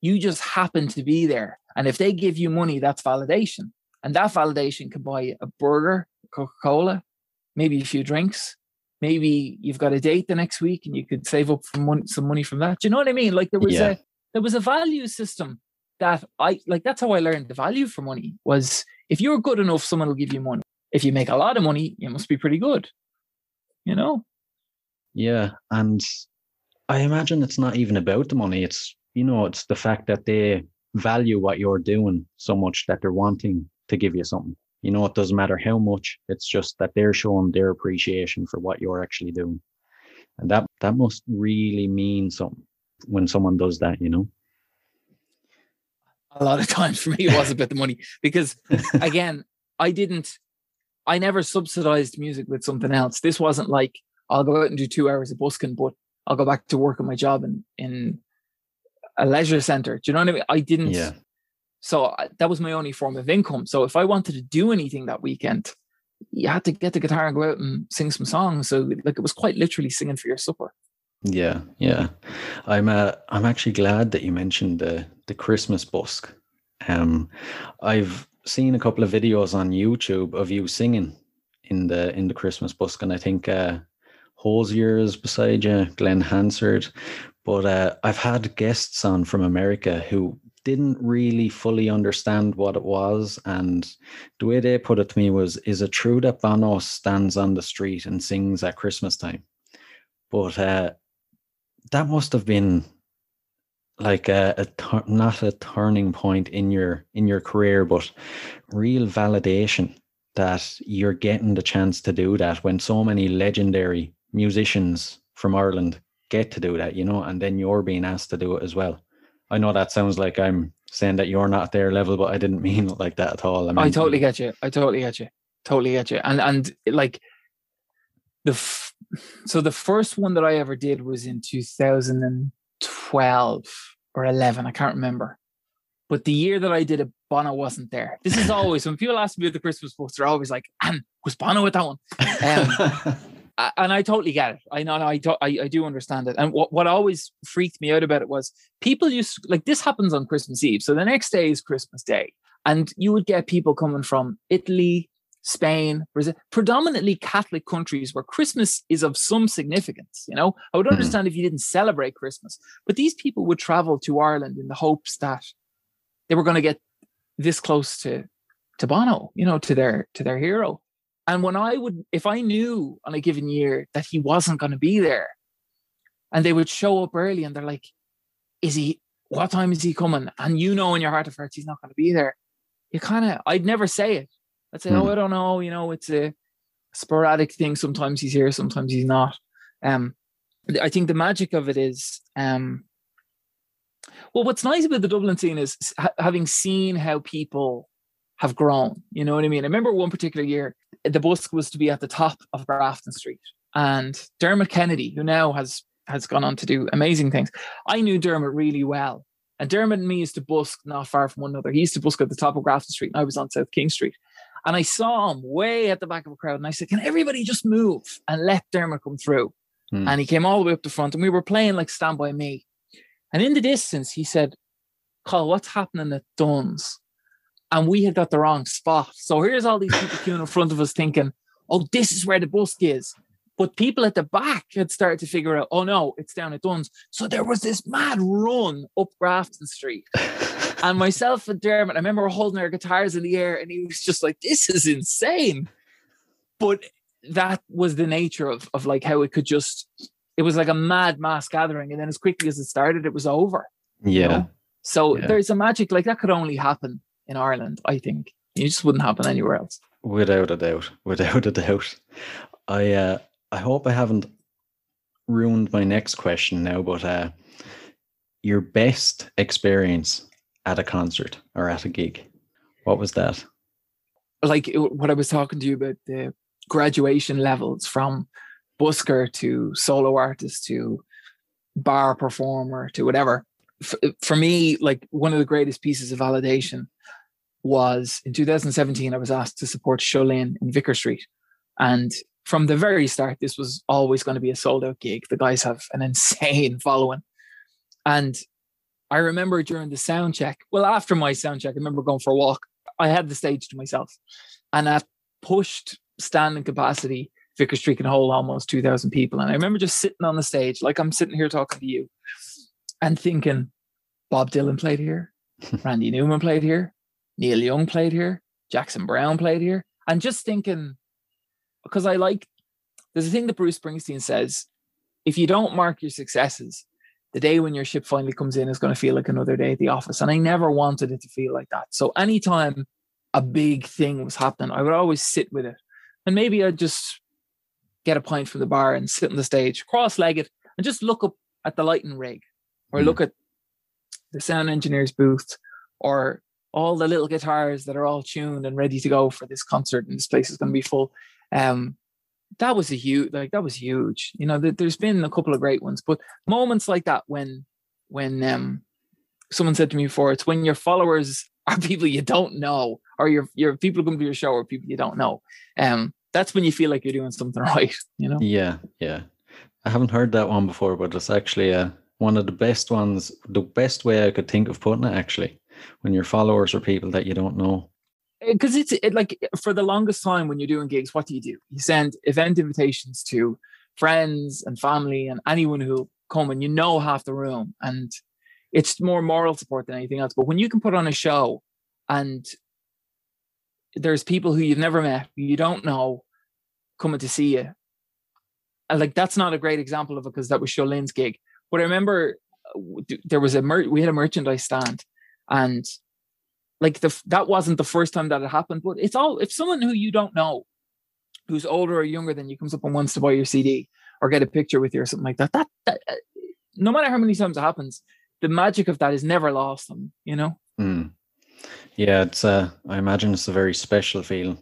You just happen to be there. And if they give you money, that's validation. And that validation can buy a burger, Coca-Cola, maybe a few drinks. Maybe you've got a date the next week and you could save up for some money from that. Do you know what I mean? Like there was Yeah. a there was a value system that I like that's how I learned the value for money was if you're good enough, someone will give you money. If you make a lot of money, you must be pretty good. You know? Yeah, and I imagine it's not even about the money. It's you know, it's the fact that they value what you're doing so much that they're wanting to give you something. You know, it doesn't matter how much. It's just that they're showing their appreciation for what you're actually doing, and that that must really mean something when someone does that. You know. A lot of times for me it was about the money. Because again i didn't i never subsidized music with something else. This wasn't like i'll go out and do two hours of busking but i'll go back to work on my job in in a leisure center. Do you know what i mean? I didn't. Yeah. so I, that was my only form of income. So if i wanted to do anything that weekend you had to get the guitar and go out and sing some songs. So like it was quite literally singing for your supper Yeah, yeah. I'm uh, I'm actually glad that you mentioned the the Christmas busk. Um, I've seen a couple of videos on YouTube of you singing in the in the Christmas busk, and I think uh, Hozier's beside you, Glen Hansard. But uh, I've had guests on from America who didn't really fully understand what it was, and the way they put it to me was, "Is it true that Bono stands on the street and sings at Christmas time?" But uh, that must have been like a, a tur- not a turning point in your in your career but real validation that you're getting the chance to do that when so many legendary musicians from Ireland get to do that you know and then you're being asked to do it as well I know that sounds like I'm saying that you're not at their level but I didn't mean it like that at all I, I totally get you. I totally get you. Totally get you. And and like the f- so the first one that I ever did was in 2012 or 11. I can't remember. But the year that I did it, Bono wasn't there. This is always when people ask me about the Christmas busk, they're always like, "And was Bono at that one?" Um, and I totally get it. I know, I, to- I, I do understand it. And what, what always freaked me out about it was people used like this happens on Christmas Eve. So the next day is Christmas Day, and you would get people coming from Italy, Spain, Brazil, predominantly Catholic countries where Christmas is of some significance. You know, I would Mhm. understand if you didn't celebrate Christmas, but these people would travel to Ireland in the hopes that they were going to get this close to to Bono, you know, to their to their hero. And when I would, if I knew on a given year that he wasn't going to be there, and they would show up early and they're like, "Is he? What time is he coming?" And you know in your heart of hearts he's not going to be there. You kind of, I'd never say it. I'd say, Hmm. "Oh, I don't know. You know, it's a sporadic thing. Sometimes he's here, sometimes he's not." Um, I think the magic of it is, um, well, what's nice about the Dublin scene is ha- having seen how people have grown. You know what I mean? I remember one particular year, the busk was to be at the top of Grafton Street, and Dermot Kennedy, who now has has gone on to do amazing things. I knew Dermot really well, and Dermot and me used to busk not far from one another. He used to busk at the top of Grafton Street, and I was on South King Street. And I saw him way at the back of a crowd, and I said, "Can everybody just move and let Dermot come through?" Hmm. And he came all the way up the front, and we were playing like Stand By Me. And in the distance, he said, Colm, what's happening at Dunn's? And we had got the wrong spot. So here's all these people queuing in front of us thinking, oh, this is where the busk is. But people at the back had started to figure out, oh no, it's down at Dunn's. So there was this mad run up Grafton Street. And myself and Dermot, I remember holding our guitars in the air, and he was just like, this is insane. But that was the nature of, of like how it could just, it was like a mad mass gathering. And then as quickly as it started, it was over. yeah. know? So Yeah. there's a magic like that could only happen in Ireland, I think. It just wouldn't happen anywhere else. Without a doubt, without a doubt. I uh, I hope I haven't ruined my next question now, but uh, your best experience at a concert or at a gig, what was that? Like what I was talking to you about the graduation levels from busker to solo artist to bar performer to whatever. F- for me, like one of the greatest pieces of validation was in 2017. I was asked to support Seo Linn in Vicar Street, and from the very start, this was always going to be a sold out gig. The guys have an insane following, and I remember during the sound check. Well, after my sound check, I remember going for a walk. I had the stage to myself, and at pushed standing capacity, Vicar Street can hold almost 2,000 people. And I remember just sitting on the stage, like I'm sitting here talking to you, and thinking, Bob Dylan played here, Randy Newman played here, Neil Young played here, Jackson Browne played here, and just thinking, because I like, there's a thing that Bruce Springsteen says: if you don't mark your successes, the day when your ship finally comes in is going to feel like another day at the office. And I never wanted it to feel like that. So anytime a big thing was happening, I would always sit with it. And maybe I'd just get a pint from the bar and sit on the stage, cross legged, and just look up at the lighting rig or Mm. look at the sound engineer's booth or all the little guitars that are all tuned and ready to go for this concert and this place is going to be full. Um, that was a huge, like that was huge. You know, th- there's been a couple of great ones, but moments like that when, when um, someone said to me before, it's when your followers are people you don't know, or your your people come to your show are people you don't know. Um, that's when you feel like you're doing something right. You know. Yeah, yeah. I haven't heard that one before, but it's actually uh, one of the best ones. The best way I could think of putting it, actually, when your followers are people that you don't know. Because it's it, like for the longest time when you're doing gigs, what do you do? You send event invitations to friends and family and anyone who come, and you know half the room, and it's more moral support than anything else. But when you can put on a show, and there's people who you've never met, you don't know, coming to see you, and like that's not a great example of it because that was Seo Linn's gig. But I remember uh, there was a mer- we had a merchandise stand, and like the that wasn't the first time that it happened, but it's all if someone who you don't know, who's older or younger than you, comes up and wants to buy your CD or get a picture with you or something like that. That, that uh, no matter how many times it happens, the magic of that is never lost on you know. Mm. Yeah, it's. Uh, I imagine it's a very special feeling.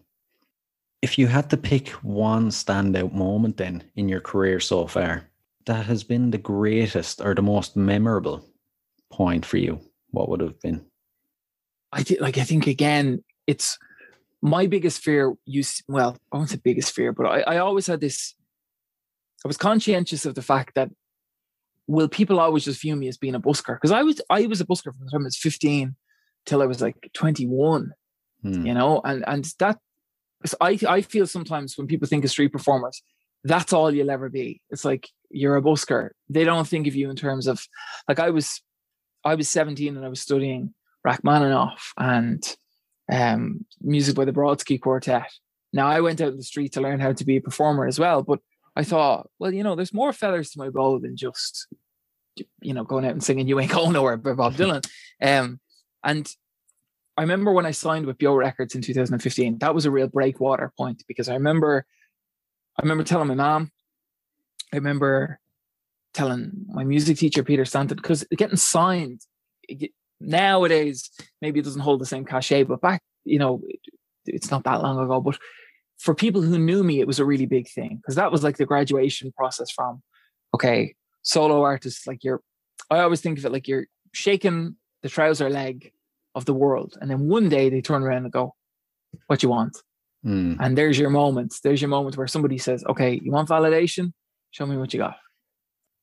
If you had to pick one standout moment, then in your career so far, that has been the greatest or the most memorable point for you, what would have been? I think like I think again, it's my biggest fear. You well, I won't say biggest fear, but I, I always had this. I was conscientious of the fact that will people always just view me as being a busker? Because I was I was a busker from the time I was fifteen till I was like twenty one. Hmm. you know and and that i i feel sometimes when people think of street performers that's all you'll ever be it's like you're a busker they don't think of you in terms of like i was i was 17 and i was studying rachmaninoff and um music by the brodsky quartet. Now i went out in the street to learn how to be a performer as well but i thought well you know there's more feathers to my bow than just you know going out and singing you ain't going nowhere by bob dylan. Um and I remember when I signed with Bio Records in 2015, that was a real breakwater point because I remember I remember telling my mom, I remember telling my music teacher Peter Stanton, because getting signed nowadays maybe it doesn't hold the same cachet, but back, you know, it- it's not that long ago. But for people who knew me, it was a really big thing because that was like the graduation process from okay, solo artist, like you're I always think of it like you're shaking the trouser leg of the world. And then one day they turn around and go, What you want? Hmm. And there's your moment. There's your moment where somebody says, Okay, you want validation? Show me what you got.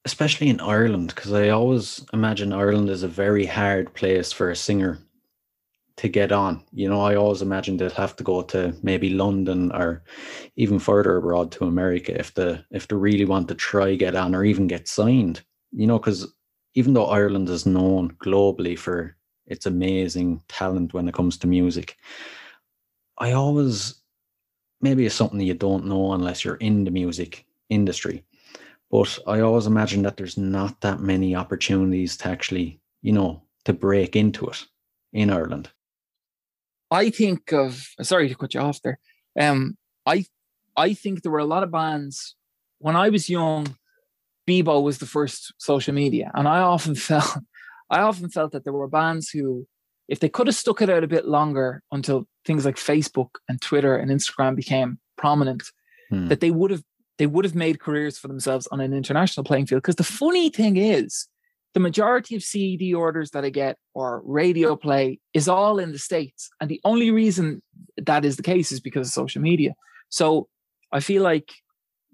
Especially in Ireland, because I always imagine Ireland is a very hard place for a singer to get on. You know, I always imagine they'd have to go to maybe London or even further abroad to America if the if they really want to try get on or even get signed. You know, because even though Ireland is known globally for its amazing talent when it comes to music, I always maybe it's something you don't know unless you're in the music industry. But I always imagine that there's not that many opportunities to actually, you know, to break into it in Ireland. I think of sorry to cut you off there. Um, I I think there were a lot of bands when I was young. Bebo was the first social media, and I often felt, I often felt that there were bands who, if they could have stuck it out a bit longer until things like Facebook and Twitter and Instagram became prominent, Hmm. that they would have they would have made careers for themselves on an international playing field. Because the funny thing is, the majority of CD orders that I get or radio play is all in the States. And the only reason that is the case is because of social media. So I feel like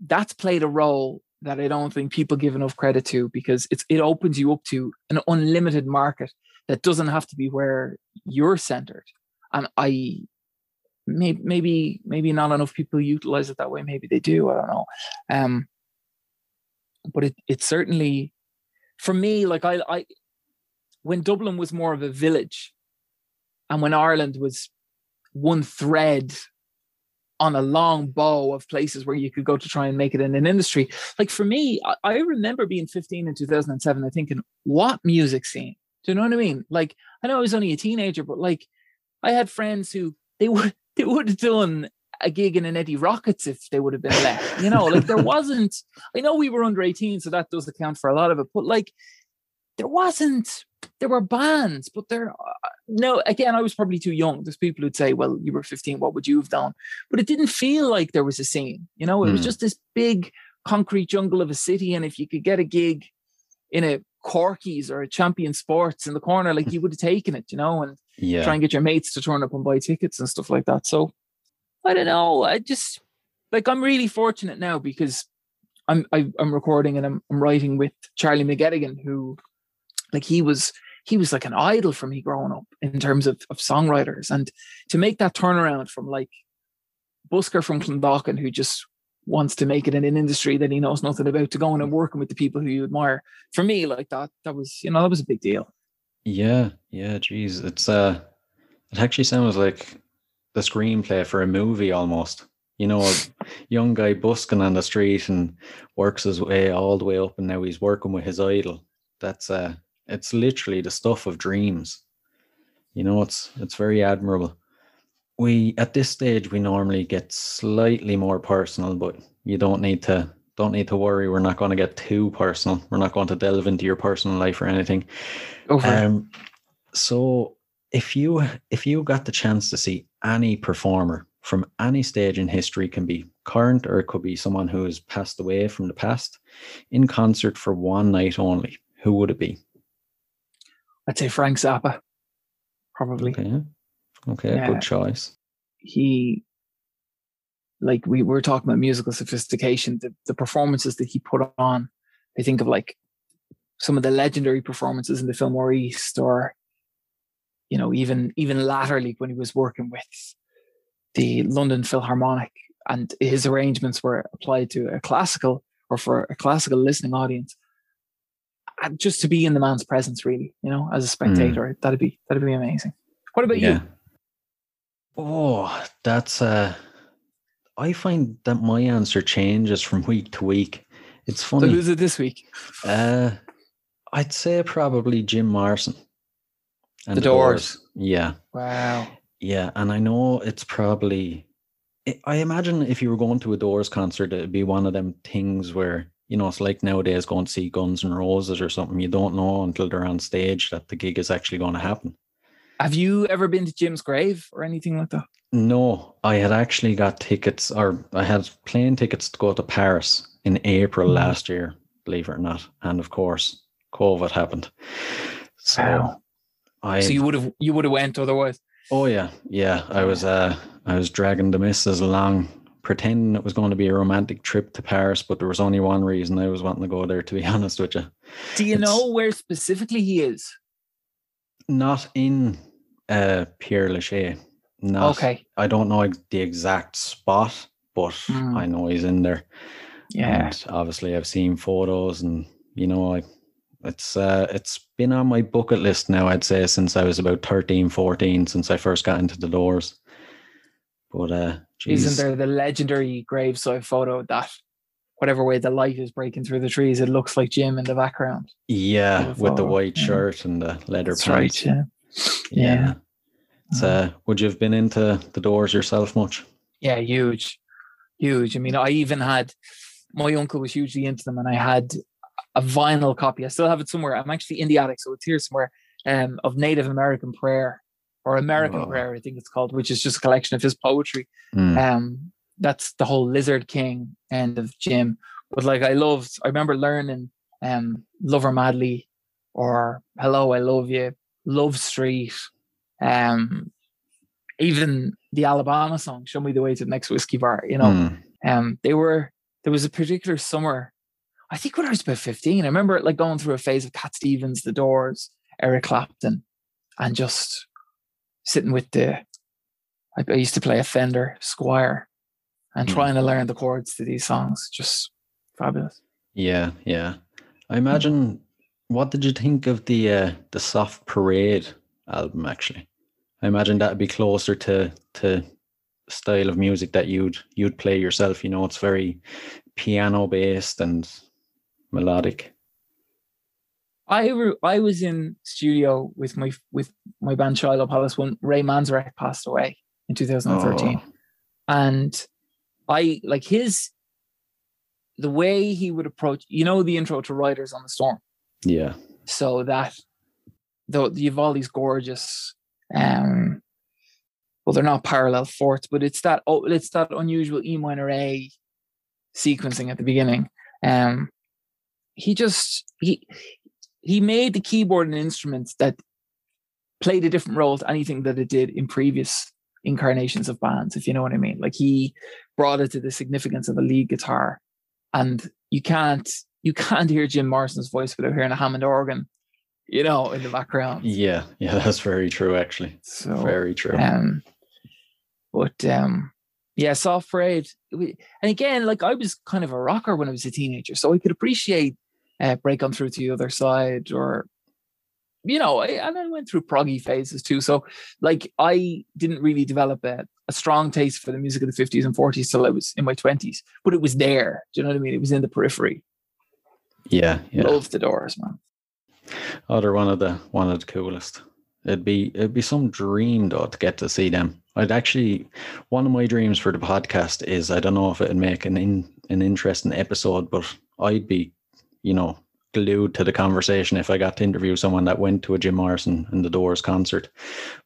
that's played a role that I don't think people give enough credit to because it's it opens you up to an unlimited market that doesn't have to be where you're centered. And I maybe maybe maybe not enough people utilize it that way. Maybe they do. I don't know. Um, but it it certainly for me like I I when Dublin was more of a village, and when Ireland was one thread on a long bow of places where you could go to try and make it in an industry. Like for me, I, I remember being 15 in 2007 and thinking, what music scene? Do you know what I mean? Like I know I was only a teenager, but like I had friends who they would they would have done a gig in an Eddie Rockets if they would have been left. You know, like there wasn't. I know we were under eighteen, so that does account for a lot of it. But like, there wasn't. There were bands, but there. Uh, no, again, I was probably too young. There's people who'd say, "Well, you were 15. What would you have done?" But it didn't feel like there was a scene. You know, it was Hmm. just this big concrete jungle of a city, and if you could get a gig in a Corky's or a Champion Sports in the corner, like you would have taken it. You know, and Yeah. try and get your mates to turn up and buy tickets and stuff like that. So I don't know. I just like I'm really fortunate now because I'm I, I'm recording and I'm, I'm writing with Charlie McGettigan, who like he was he was like an idol for me growing up in terms of, of songwriters and to make that turnaround from like Busker from Clondalkin who just wants to make it in an industry that he knows nothing about to going and working with the people who you admire for me like that that was you know that was a big deal Yeah, yeah, geez. It's uh it actually sounds like the screenplay for a movie almost. You know, a young guy busking on the street and works his way all the way up and now he's working with his idol. That's uh it's literally the stuff of dreams. You know, it's it's very admirable. We at this stage we normally get slightly more personal, but you don't need to don't need to worry. We're not going to get too personal. We're not going to delve into your personal life or anything. over Um, so if you if you got the chance to see any performer from any stage in history, can be current or it could be someone who has passed away from the past, in concert for one night only, who would it be? I'd say Frank Zappa probably Okay, okay, Yeah. good choice. he like we were talking about musical sophistication the, the performances that he put on. I think of like some of the legendary performances in the Fillmore East or you know even even latterly when he was working with the London Philharmonic and his arrangements were applied to a classical or for a classical listening audience. And just to be in the man's presence really you know as a mm. spectator that'd be that'd be amazing. What about you Oh, that's uh I find that my answer changes from week to week. It's so funny. who's it this week Uh, I'd say probably Jim Morrison. And The Doors. Yeah, wow yeah, and I know it's probably. I- I imagine if you were going to a Doors concert, it'd be one of them things where you know it's like nowadays going to see Guns and Roses or something. You don't know until they're on stage that the gig is actually going to happen. Have you ever been to Jim's grave or anything like that? No, I had actually got tickets, or I had plane tickets to go to Paris in April Mhm. last year, believe it or not. And of course, COVID happened. So Wow. I so you would have you would have went otherwise. Oh yeah, yeah. I was uh I was dragging the missus along, pretending it was going to be a romantic trip to Paris, but there was only one reason I was wanting to go there, to be honest with you. Do you It's- know where specifically he is? Not in uh Père Lachaise. Not Okay. I don't know the exact spot, but Mm. I know he's in there. Yeah. And obviously I've seen photos and you know I it's uh it's been on my bucket list now I'd say since I was about 13 14 since I first got into the doors but uh geez. Isn't there the legendary graveside photo that whatever way the light is breaking through the trees, it looks like Jim in the background. yeah with the white shirt and the leather That's pants right. Yeah. Yeah. It's, uh would you have been into the doors yourself much Yeah, huge, huge. I mean, I even had my uncle was hugely into them, and I had a vinyl copy. I still have it somewhere. I'm actually in the attic, so it's here somewhere. Um, of Native American prayer or American Whoa. prayer, I think it's called, which is just a collection of his poetry. Mm. Um, that's the whole Lizard King end of Jim. But like I loved, I remember learning um Love Her Madly or Hello, I Love You, Love Street, um, even the Alabama song, Show Me the Way to the Next Whiskey Bar, you know. Mm. Um, they were there was a particular summer, I think when I was about 15, I remember like going through a phase of Cat Stevens, The Doors, Eric Clapton, and just sitting with the I, I used to play a Fender Squier and Mm. trying to learn the chords to these songs. Just fabulous. Yeah, yeah. I imagine. What did you think of the uh, the Soft Parade album? Actually, I imagine that'd be closer to to style of music that you'd you'd play yourself. You know, it's very piano based and melodic. I re- I was in studio with my with my band Shiloh Palace when Ray Manzarek passed away in 2013. Oh, and I like his the way he would approach. You know the intro to Riders on the Storm, yeah, so that though you've all these gorgeous, um, well they're not parallel fourths, but it's that oh it's that unusual E minor A sequencing at the beginning. Um, he just he he made the keyboard an instrument that played a different role to anything that it did in previous incarnations of bands, if you know what I mean. Like he brought it to the significance of a lead guitar. And you can't you can't hear Jim Morrison's voice without hearing a Hammond organ, you know, in the background. yeah, yeah. That's very true. Actually, So very true. um but um yeah, soft parade. And again, like I was kind of a rocker when I was a teenager, so I could appreciate uh, break on through to the other side or you know, I, and I went through proggy phases too. So, like, I didn't really develop a, a strong taste for the music of the 50s and 40s till I was in my 20s, but it was there. Do you know what I mean? It was in the periphery. Yeah, yeah. Love the doors, man. Oh, they're one of the one of the coolest. It'd be it'd be some dream though to get to see them. I'd actually one of my dreams for the podcast is I don't know if it'd make an in, an interesting episode, but I'd be, you know, glued to the conversation if I got to interview someone that went to a Jim Morrison and the Doors concert.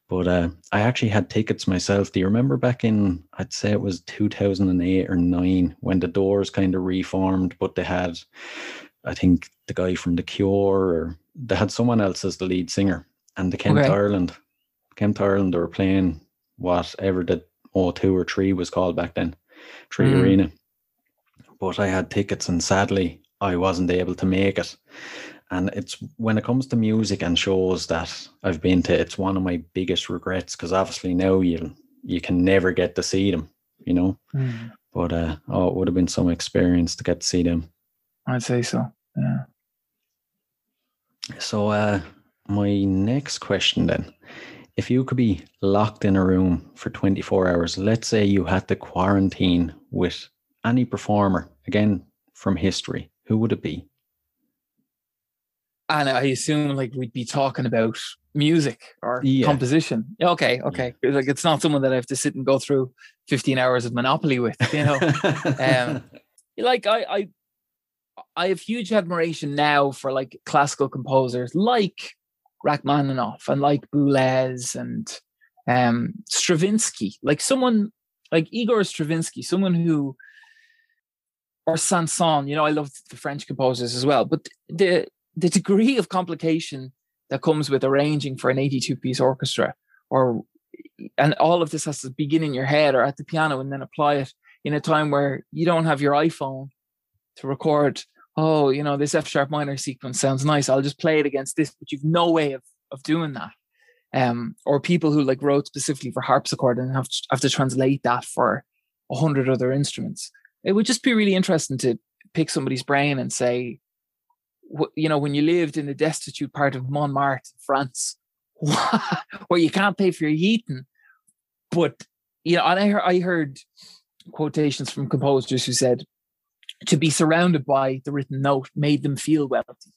But uh, I actually had tickets myself. Do you remember back in I'd say it was two thousand and eight or nine when the Doors kind of reformed, but they had I think the guy from The Cure or they had someone else as the lead singer. And they came Okay. to Ireland. Came to Ireland, they were playing whatever the O2 or 3 was called back then. 3 Mm. Arena. But I had tickets and sadly I wasn't able to make it. And it's when it comes to music and shows that I've been to, it's one of my biggest regrets because obviously now you you can never get to see them, you know. Mm, But uh, oh, it would have been some experience to get to see them. I'd say so. Yeah. So, uh, my next question then if you could be locked in a room for 24 hours, let's say you had to quarantine with any performer, again from history, who would it be? And I assume like we'd be talking about music or Yeah. composition. Yeah, Okay, okay. Like it's not someone that I have to sit and go through 15 hours of Monopoly with, you know. Um, like I, I I have huge admiration now for like classical composers like Rachmaninoff and like Boulez and um Stravinsky, like someone like Igor Stravinsky, someone who or Saint-Saëns, you know, I love the French composers as well, but the the degree of complication that comes with arranging for an 82 piece orchestra or and all of this has to begin in your head or at the piano and then apply it in a time where you don't have your iPhone to record, oh, you know, this F sharp minor sequence sounds nice. I'll just play it against this, but you've no way of of doing that. Um, or people who like wrote specifically for harpsichord and have to, have to translate that for a hundred other instruments. It would just be really interesting to pick somebody's brain and say, you know, when you lived in the destitute part of Montmartre, France, where you can't pay for your heating, but you know, and I heard, I heard quotations from composers who said to be surrounded by the written note made them feel wealthy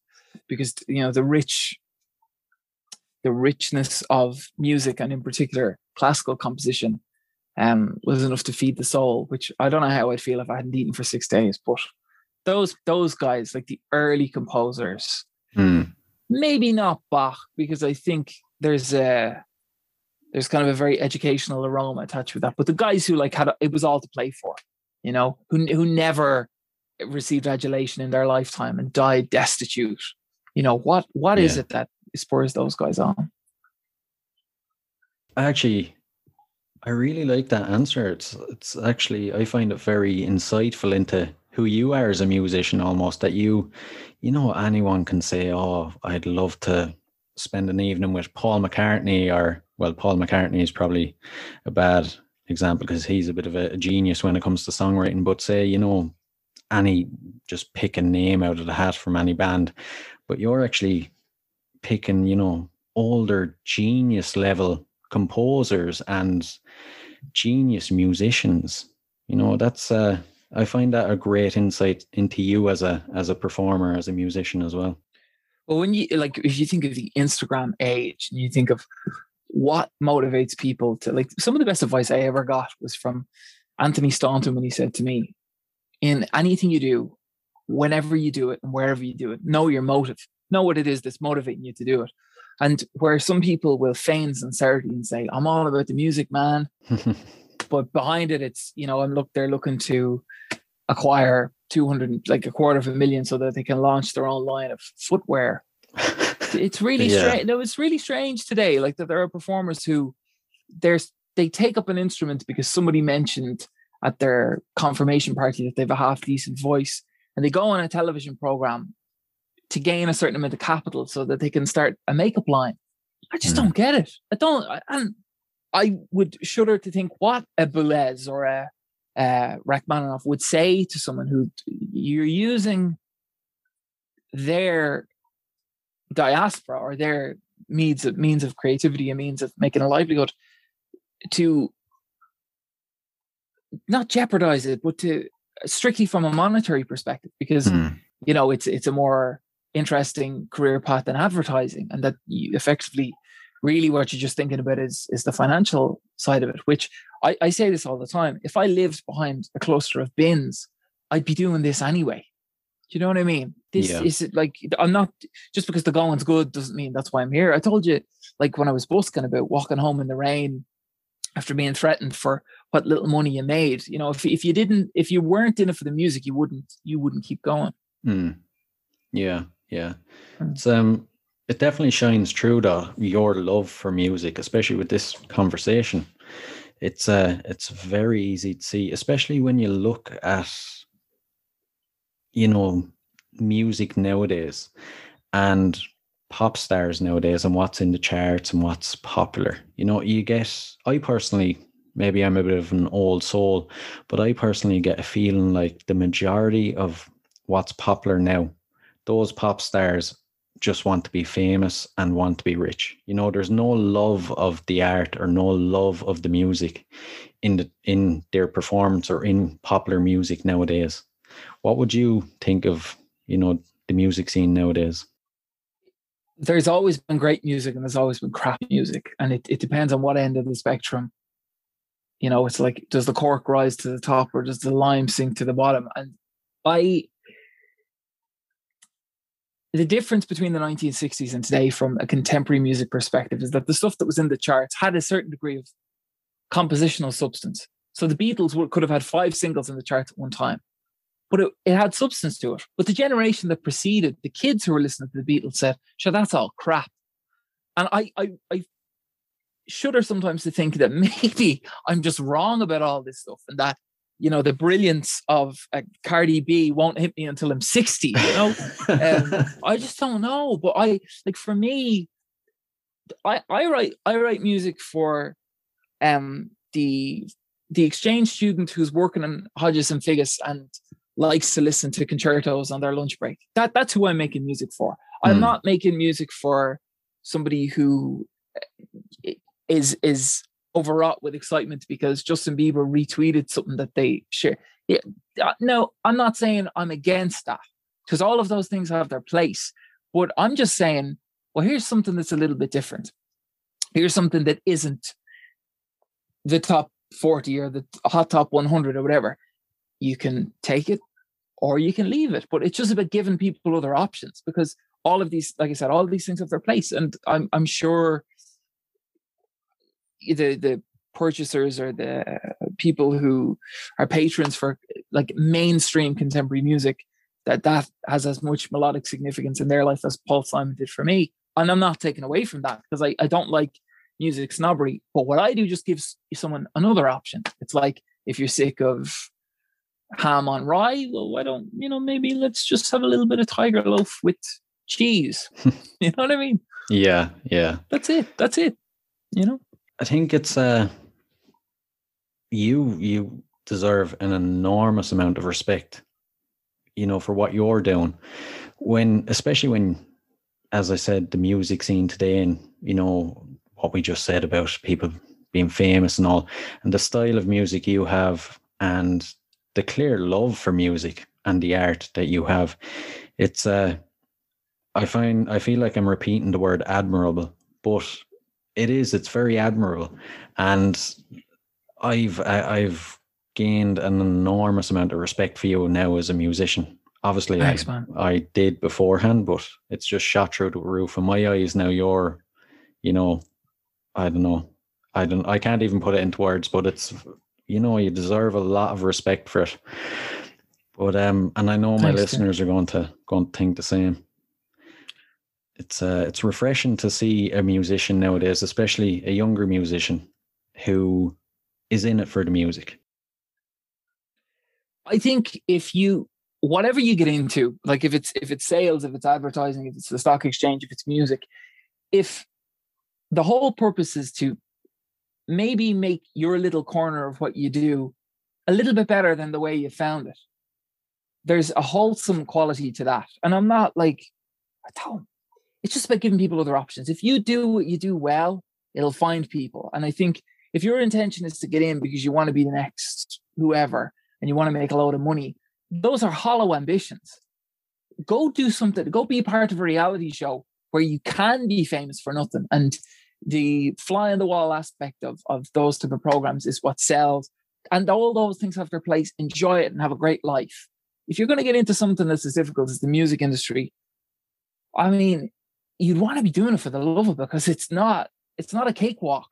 because you know the rich the richness of music and in particular classical composition um was enough to feed the soul which i don't know how i'd feel if i hadn't eaten for six days but those those guys, like the early composers, Hmm. maybe not Bach, because I think there's a there's kind of a very educational aroma attached with that. But the guys who like had a, it was all to play for, you know, who who never received adulation in their lifetime and died destitute. You know what what is Yeah. it that spurs those guys on? Actually, I really like that answer. It's it's actually I find it very insightful into who you are as a musician almost that you you know anyone can say, Oh, I'd love to spend an evening with Paul McCartney or well, Paul McCartney is probably a bad example because he's a bit of a, a genius when it comes to songwriting, but say, you know, any just pick a name out of the hat from any band, but you're actually picking, you know, older genius level composers and genius musicians. You know, that's uh I find that a great insight into you as a as a performer, as a musician as well. Well, when you like, if you think of the Instagram age and you think of what motivates people to like, some of the best advice I ever got was from Anthony Staunton when he said to me, in anything you do, whenever you do it and wherever you do it, know your motive, know what it is that's motivating you to do it. And where some people will feign sincerity and say, I'm all about the music, man. But behind it, it's, you know, I'm look, they're looking to acquire 200, like a quarter of a million so that they can launch their own line of footwear it's really Yeah. strange. No, it's really strange today. Like that there are performers who there's they take up an instrument because somebody mentioned at their confirmation party that they have a half decent voice, and they go on a television program to gain a certain amount of capital so that they can start a makeup line. I just Mm. don't get it. I don't. I- And I would shudder to think what a Boulez or a uh, Rachmaninoff would say to someone who you're using their diaspora or their means of means of creativity and means of making a livelihood to not jeopardize it, but to strictly from a monetary perspective, because Hmm. you know it's it's a more interesting career path than advertising, and that you effectively really what you're just thinking about is is the financial side of it. Which I, I say this all the time. If I lived behind a cluster of bins, I'd be doing this anyway. Do you know what I mean? This Yeah. is it like I'm not just because the going's good doesn't mean that's why I'm here. I told you like when I was busking about walking home in the rain after being threatened for what little money you made. You know, if if you didn't if you weren't in it for the music, you wouldn't you wouldn't keep going. Hmm. Yeah, yeah. Mm. It's um it definitely shines through though, your love for music, especially with this conversation. It's uh it's very easy to see, especially when you look at you know music nowadays and pop stars nowadays and what's in the charts and what's popular. You know, you get I personally maybe I'm a bit of an old soul, but I personally get a feeling like the majority of what's popular now, those pop stars just want to be famous and want to be rich. You know, there's no love of the art or no love of the music in the in their performance or in popular music nowadays. What would you think of, you know, the music scene nowadays? There's always been great music and there's always been crap music. And it, it depends on what end of the spectrum. You know, it's like does the cork rise to the top or does the lime sink to the bottom? And I the difference between the 1960s and today from a contemporary music perspective is that the stuff that was in the charts had a certain degree of compositional substance. So the Beatles could have had five singles in the charts at one time, but it, it had substance to it. But the generation that preceded, the kids who were listening to the Beatles said, sure, that's all crap. And I, I, I shudder sometimes to think that maybe I'm just wrong about all this stuff and that, you know, the brilliance of uh, Cardi B won't hit me until I'm 60, you know? um, I just don't know. But I like for me, I I write I write music for um the the exchange student who's working in Hodges and Figgis and likes to listen to concertos on their lunch break. That that's who I'm making music for. I'm Hmm. not making music for somebody who uh, is is overwrought with excitement because Justin Bieber retweeted something that they share. Yeah, uh, no, I'm not saying I'm against that because all of those things have their place. But I'm just saying, well, here's something that's a little bit different. Here's something that isn't the top 40 or the hot top 100 or whatever. You can take it or you can leave it. But it's just about giving people other options because all of these, like I said, all these things have their place. And I'm I'm sure the the purchasers or the people who are patrons for like mainstream contemporary music that that has as much melodic significance in their life as Paul Simon did for me. And I'm not taking away from that because I, I don't like music snobbery. But what I do just gives someone another option. It's like if you're sick of ham on rye, well, why don't you know maybe let's just have a little bit of tiger loaf with cheese. you know what I mean? Yeah, yeah. That's it. That's it. You know. I think it's uh you you deserve an enormous amount of respect you know for what you're doing when especially when as i said the music scene today and you know what we just said about people being famous and all and the style of music you have and the clear love for music and the art that you have it's uh i find i feel like i'm repeating the word admirable but it is it's very admirable and I've I, I've gained an enormous amount of respect for you now as a musician. Obviously, Thanks, I. I did beforehand, but it's just shot through the roof. In my eyes, now you're, you know, I don't know, I don't, I can't even put it into words, but it's, you know, you deserve a lot of respect for it. But um, and I know my Thanks, Tim. listeners are going to going to think the same. It's uh, it's refreshing to see a musician nowadays, especially a younger musician, who is in it for the music. I think if you whatever you get into, like if it's if it's sales, if it's advertising, if it's the stock exchange, if it's music, if the whole purpose is to maybe make your little corner of what you do a little bit better than the way you found it. There's a wholesome quality to that. And I'm not like, I don't, it's just about giving people other options. If you do what you do well, it'll find people. And I think if your intention is to get in because you want to be the next whoever and you want to make a load of money, those are hollow ambitions. Go do something, go be part of a reality show where you can be famous for nothing. And the fly on the wall aspect of, of those type of programs is what sells. And all those things have their place. Enjoy it and have a great life. If you're going to get into something that's as difficult as the music industry, I mean, you'd want to be doing it for the love of it because it's not, it's not a cakewalk.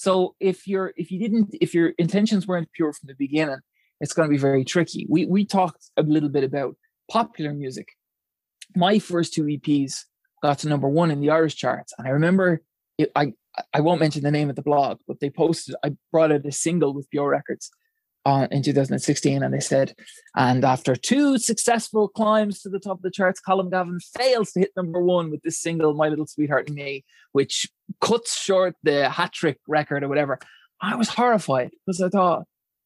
So if you're if you didn't if your intentions weren't pure from the beginning, it's going to be very tricky. We we talked a little bit about popular music. My first two EPs got to number one in the Irish charts, and I remember it, I I won't mention the name of the blog, but they posted I brought out a single with Pure Records uh, in 2016, and they said, and after two successful climbs to the top of the charts, Colm Gavin fails to hit number one with this single, "My Little Sweetheart and Me," which cuts short the hat trick record or whatever. I was horrified because I thought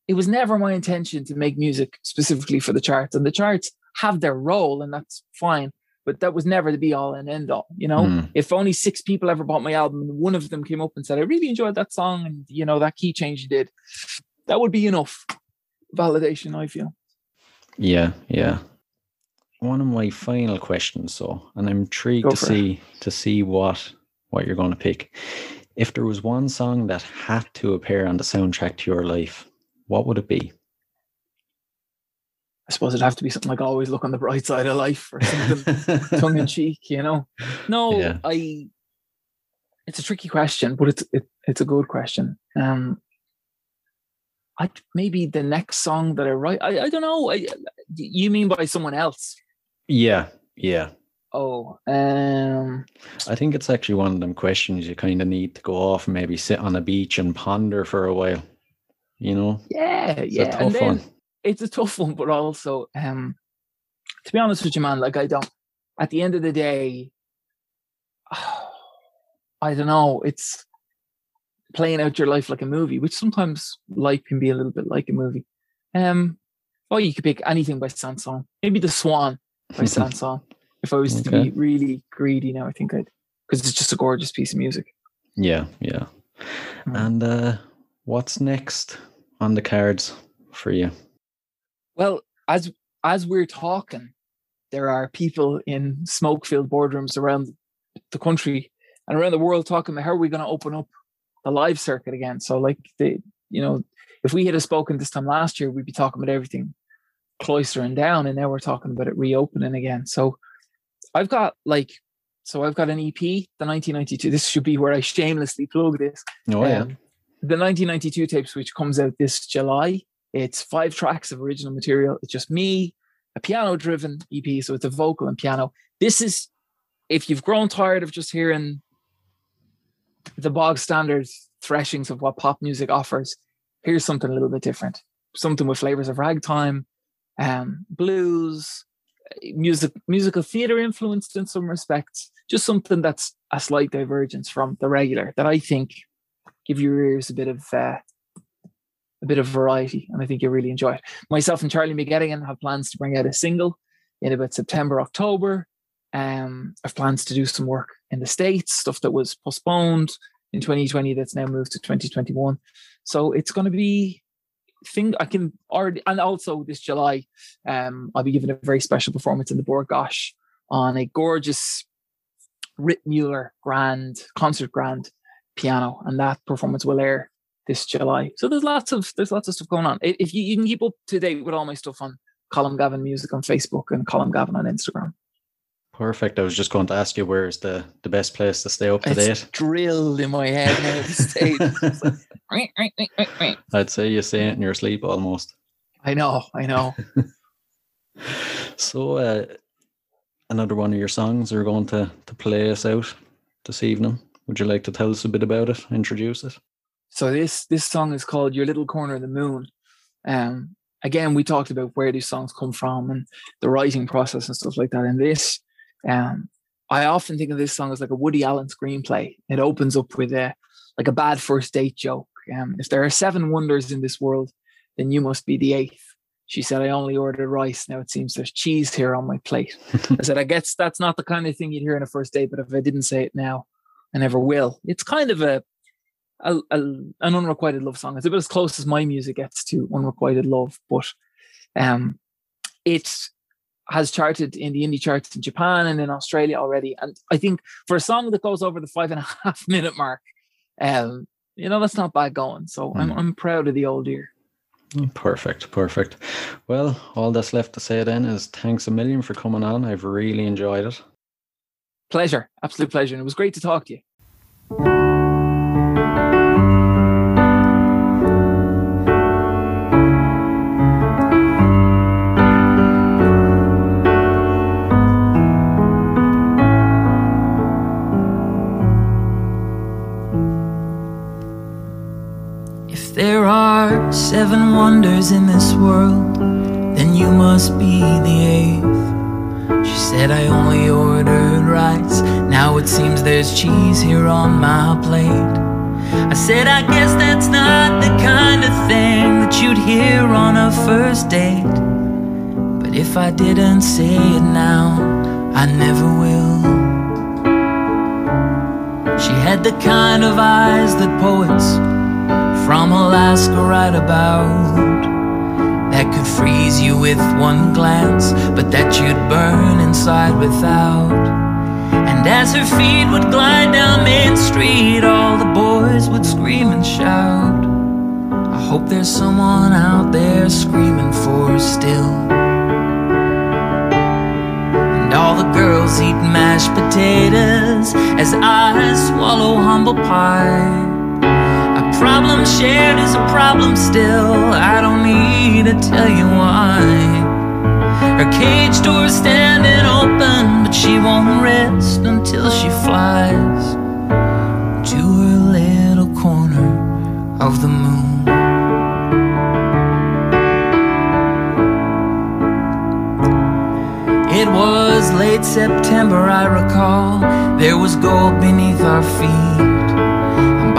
it was never my intention to make music specifically for the charts, and the charts have their role, and that's fine. But that was never the be all and end all. You know, Hmm. if only six people ever bought my album and one of them came up and said, I really enjoyed that song and, you know, that key change you did, that would be enough validation, I feel. Yeah, yeah. One of my final questions, so, and I'm intrigued Go to for it. see to see what what you're going to pick. If there was one song that had to appear on the soundtrack to your life, what would it be? I suppose it'd have to be something like always look on the bright side of life or something tongue in cheek, you know. No, Yeah. I it's a tricky question, but it's it, it's a good question. Um I maybe the next song that I write, I, I don't know. I, you mean by someone else? yeah, yeah. Oh, um, I think it's actually one of them questions you kind of need to go off and maybe sit on a beach and ponder for a while. You know, yeah, it's yeah. a tough and then, one. It's a tough one, but also, um, to be honest with you, man, like I don't. At the end of the day, I don't know. It's playing out your life like a movie, which sometimes life can be a little bit like a movie. Um, oh, you could pick anything by Saint-Saëns. Maybe The Swan by Saint-Saëns. If I was to be really greedy now, I think I'd because it's just a gorgeous piece of music. Yeah, yeah. Hmm. And uh what's next on the cards for you? Well, as as we're talking, there are people in smoke-filled boardrooms around the country and around the world talking about how are we going to open up the live circuit again. So, like the you know, if we had a spoken this time last year, we'd be talking about everything cloistering down, and now we're talking about it reopening again. So I've got like, so I've got an EP, the 1992. This should be where I shamelessly plug this. Oh yeah. Um, the 1992 tapes, which comes out this July. It's five tracks of original material. It's just me, a piano driven EP. So it's a vocal and piano. This is, if you've grown tired of just hearing the bog standard threshings of what pop music offers, here's something a little bit different. Something with flavors of ragtime, um, blues, music, musical theater influenced in some respects. Just something that's a slight divergence from the regular that I think give your ears a bit of uh, a bit of variety, and I think you'll really enjoy it. Myself and Charlie McGettigan have plans to bring out a single in about September, October. Um, I've plans to do some work in the States, stuff that was postponed in 2020 that's now moved to 2021. So it's going to be thing I can already, and also this July, um, I'll be giving a very special performance in the Bord Gáis on a gorgeous Ritmüller grand concert grand piano, and that performance will air this July. So there's lots of there's lots of stuff going on. If you, you can keep up to date with all my stuff on Colm Gavin Music on Facebook and Colm Gavin on Instagram. Perfect. I was just going to ask you where's the, the best place to stay up to It's date. drilled in my head now at this stage. It's like, I'd say you say it in your sleep almost. I know, I know. So, uh, another one of your songs are going to, to play us out this evening. Would you like to tell us a bit about it? Introduce it? So this this song is called Your Little Corner of the Moon. Um again we talked about where these songs come from and the writing process and stuff like that. And this um I often think of this song as like a Woody Allen screenplay. It opens up with a like a bad first date joke. Um if there are seven wonders in this world, then you must be the eighth. She said, I only ordered rice. Now it seems there's cheese here on my plate. I said, I guess that's not the kind of thing you'd hear in a first date, but if I didn't say it now, I never will. It's kind of a, a, a an unrequited love song. It's about as close as my music gets to unrequited love, but um, it has charted in the indie charts in Japan and in Australia already. And I think for a song that goes over the five and a half minute mark, um, you know, that's not bad going. So I'm Mm. I'm proud of the old ear. Perfect, perfect. Well, all that's left to say then is thanks a million for coming on. I've really enjoyed it. Pleasure, absolute pleasure. And it was great to talk to you. Seven wonders in this world, then you must be the eighth. She said, I only ordered rice. Now it seems there's cheese here on my plate. I said, I guess that's not the kind of thing that you'd hear on a first date. But if I didn't say it now, I never will. She had the kind of eyes that poets from Alaska right about that could freeze you with one glance, but that you'd burn inside without. And as her feet would glide down Main Street, all the boys would scream and shout. I hope there's someone out there screaming for her still. And all the girls eat mashed potatoes as I swallow humble pie. Problem shared is a problem still. I don't need to tell you why. Her cage door's standing open, but she won't rest until she flies to her little corner of the moon. It was late September, I recall. There was gold beneath our feet.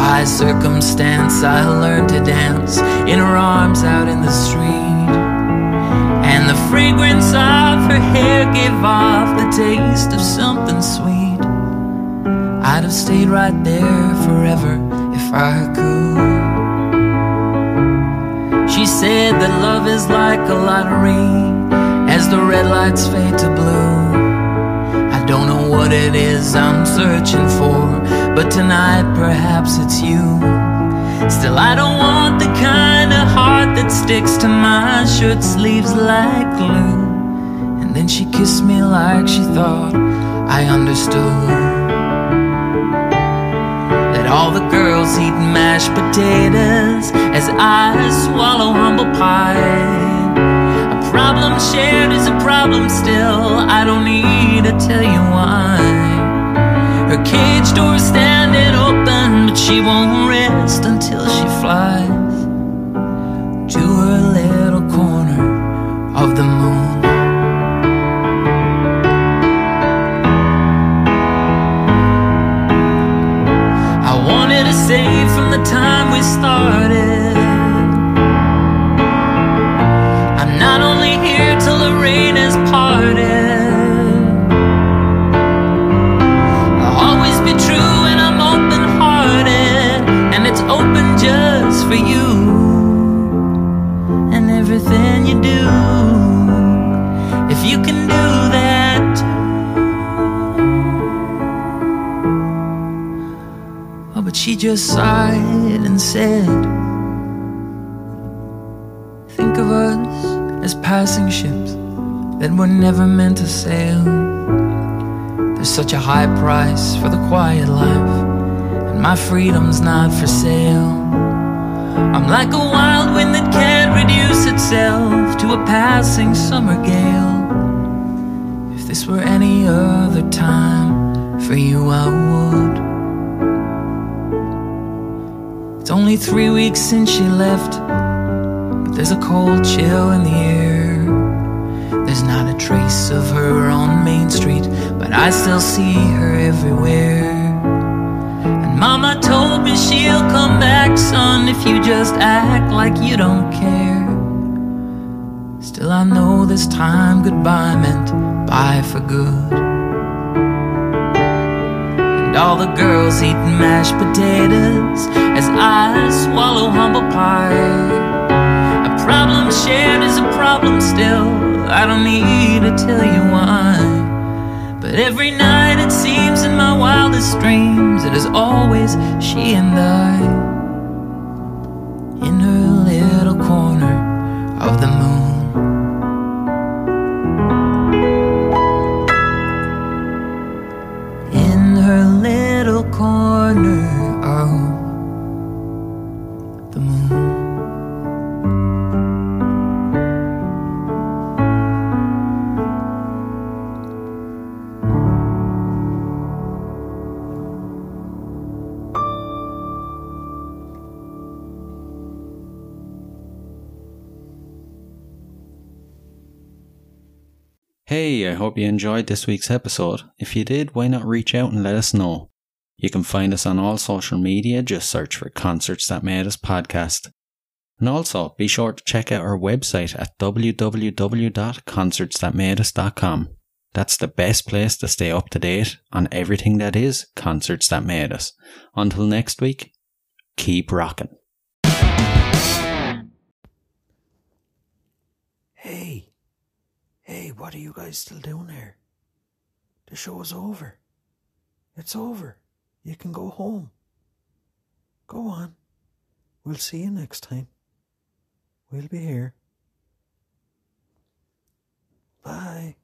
By circumstance, I learned to dance in her arms out in the street. And the fragrance of her hair gave off the taste of something sweet. I'd have stayed right there forever if I could. She said that love is like a lottery as the red lights fade to blue. I don't know what it is I'm searching for, but tonight perhaps it's you. Still, I don't want the kind of heart that sticks to my shirt sleeves like glue. And then she kissed me like she thought I understood. That all the girls eat mashed potatoes as I swallow humble pie. A problem shared is a problem still. I don't need to tell you why. Her cage door standing open, but she won't rest until she flies to her little corner of the moon. I wanted to save from the time we started. Just sighed and said, Think of us as passing ships that were never meant to sail. There's such a high price for the quiet life, and my freedom's not for sale. I'm like a wild wind that can't reduce itself to a passing summer gale. If this were any other time for you, I would. It's only three weeks since she left, but there's a cold chill in the air. There's not a trace of her on Main Street, but I still see her everywhere. And Mama told me she'll come back, son, if you just act like you don't care. Still, I know this time goodbye meant bye for good. And all the girls eating mashed potatoes as I swallow humble pie. A problem shared is a problem still. I don't need to tell you why. But every night it seems in my wildest dreams, it is always she and I hope you enjoyed this week's episode. If you did, why not reach out and let us know? You can find us on all social media, just search for Concerts That Made Us podcast. And also, be sure to check out our website at www.concertsthatmadeus.com. That's the best place to stay up to date on everything that is Concerts That Made Us. Until next week, keep rocking. Hey, what are you guys still doing here? The show is over. It's over. You can go home. Go on. We'll see you next time. We'll be here. Bye.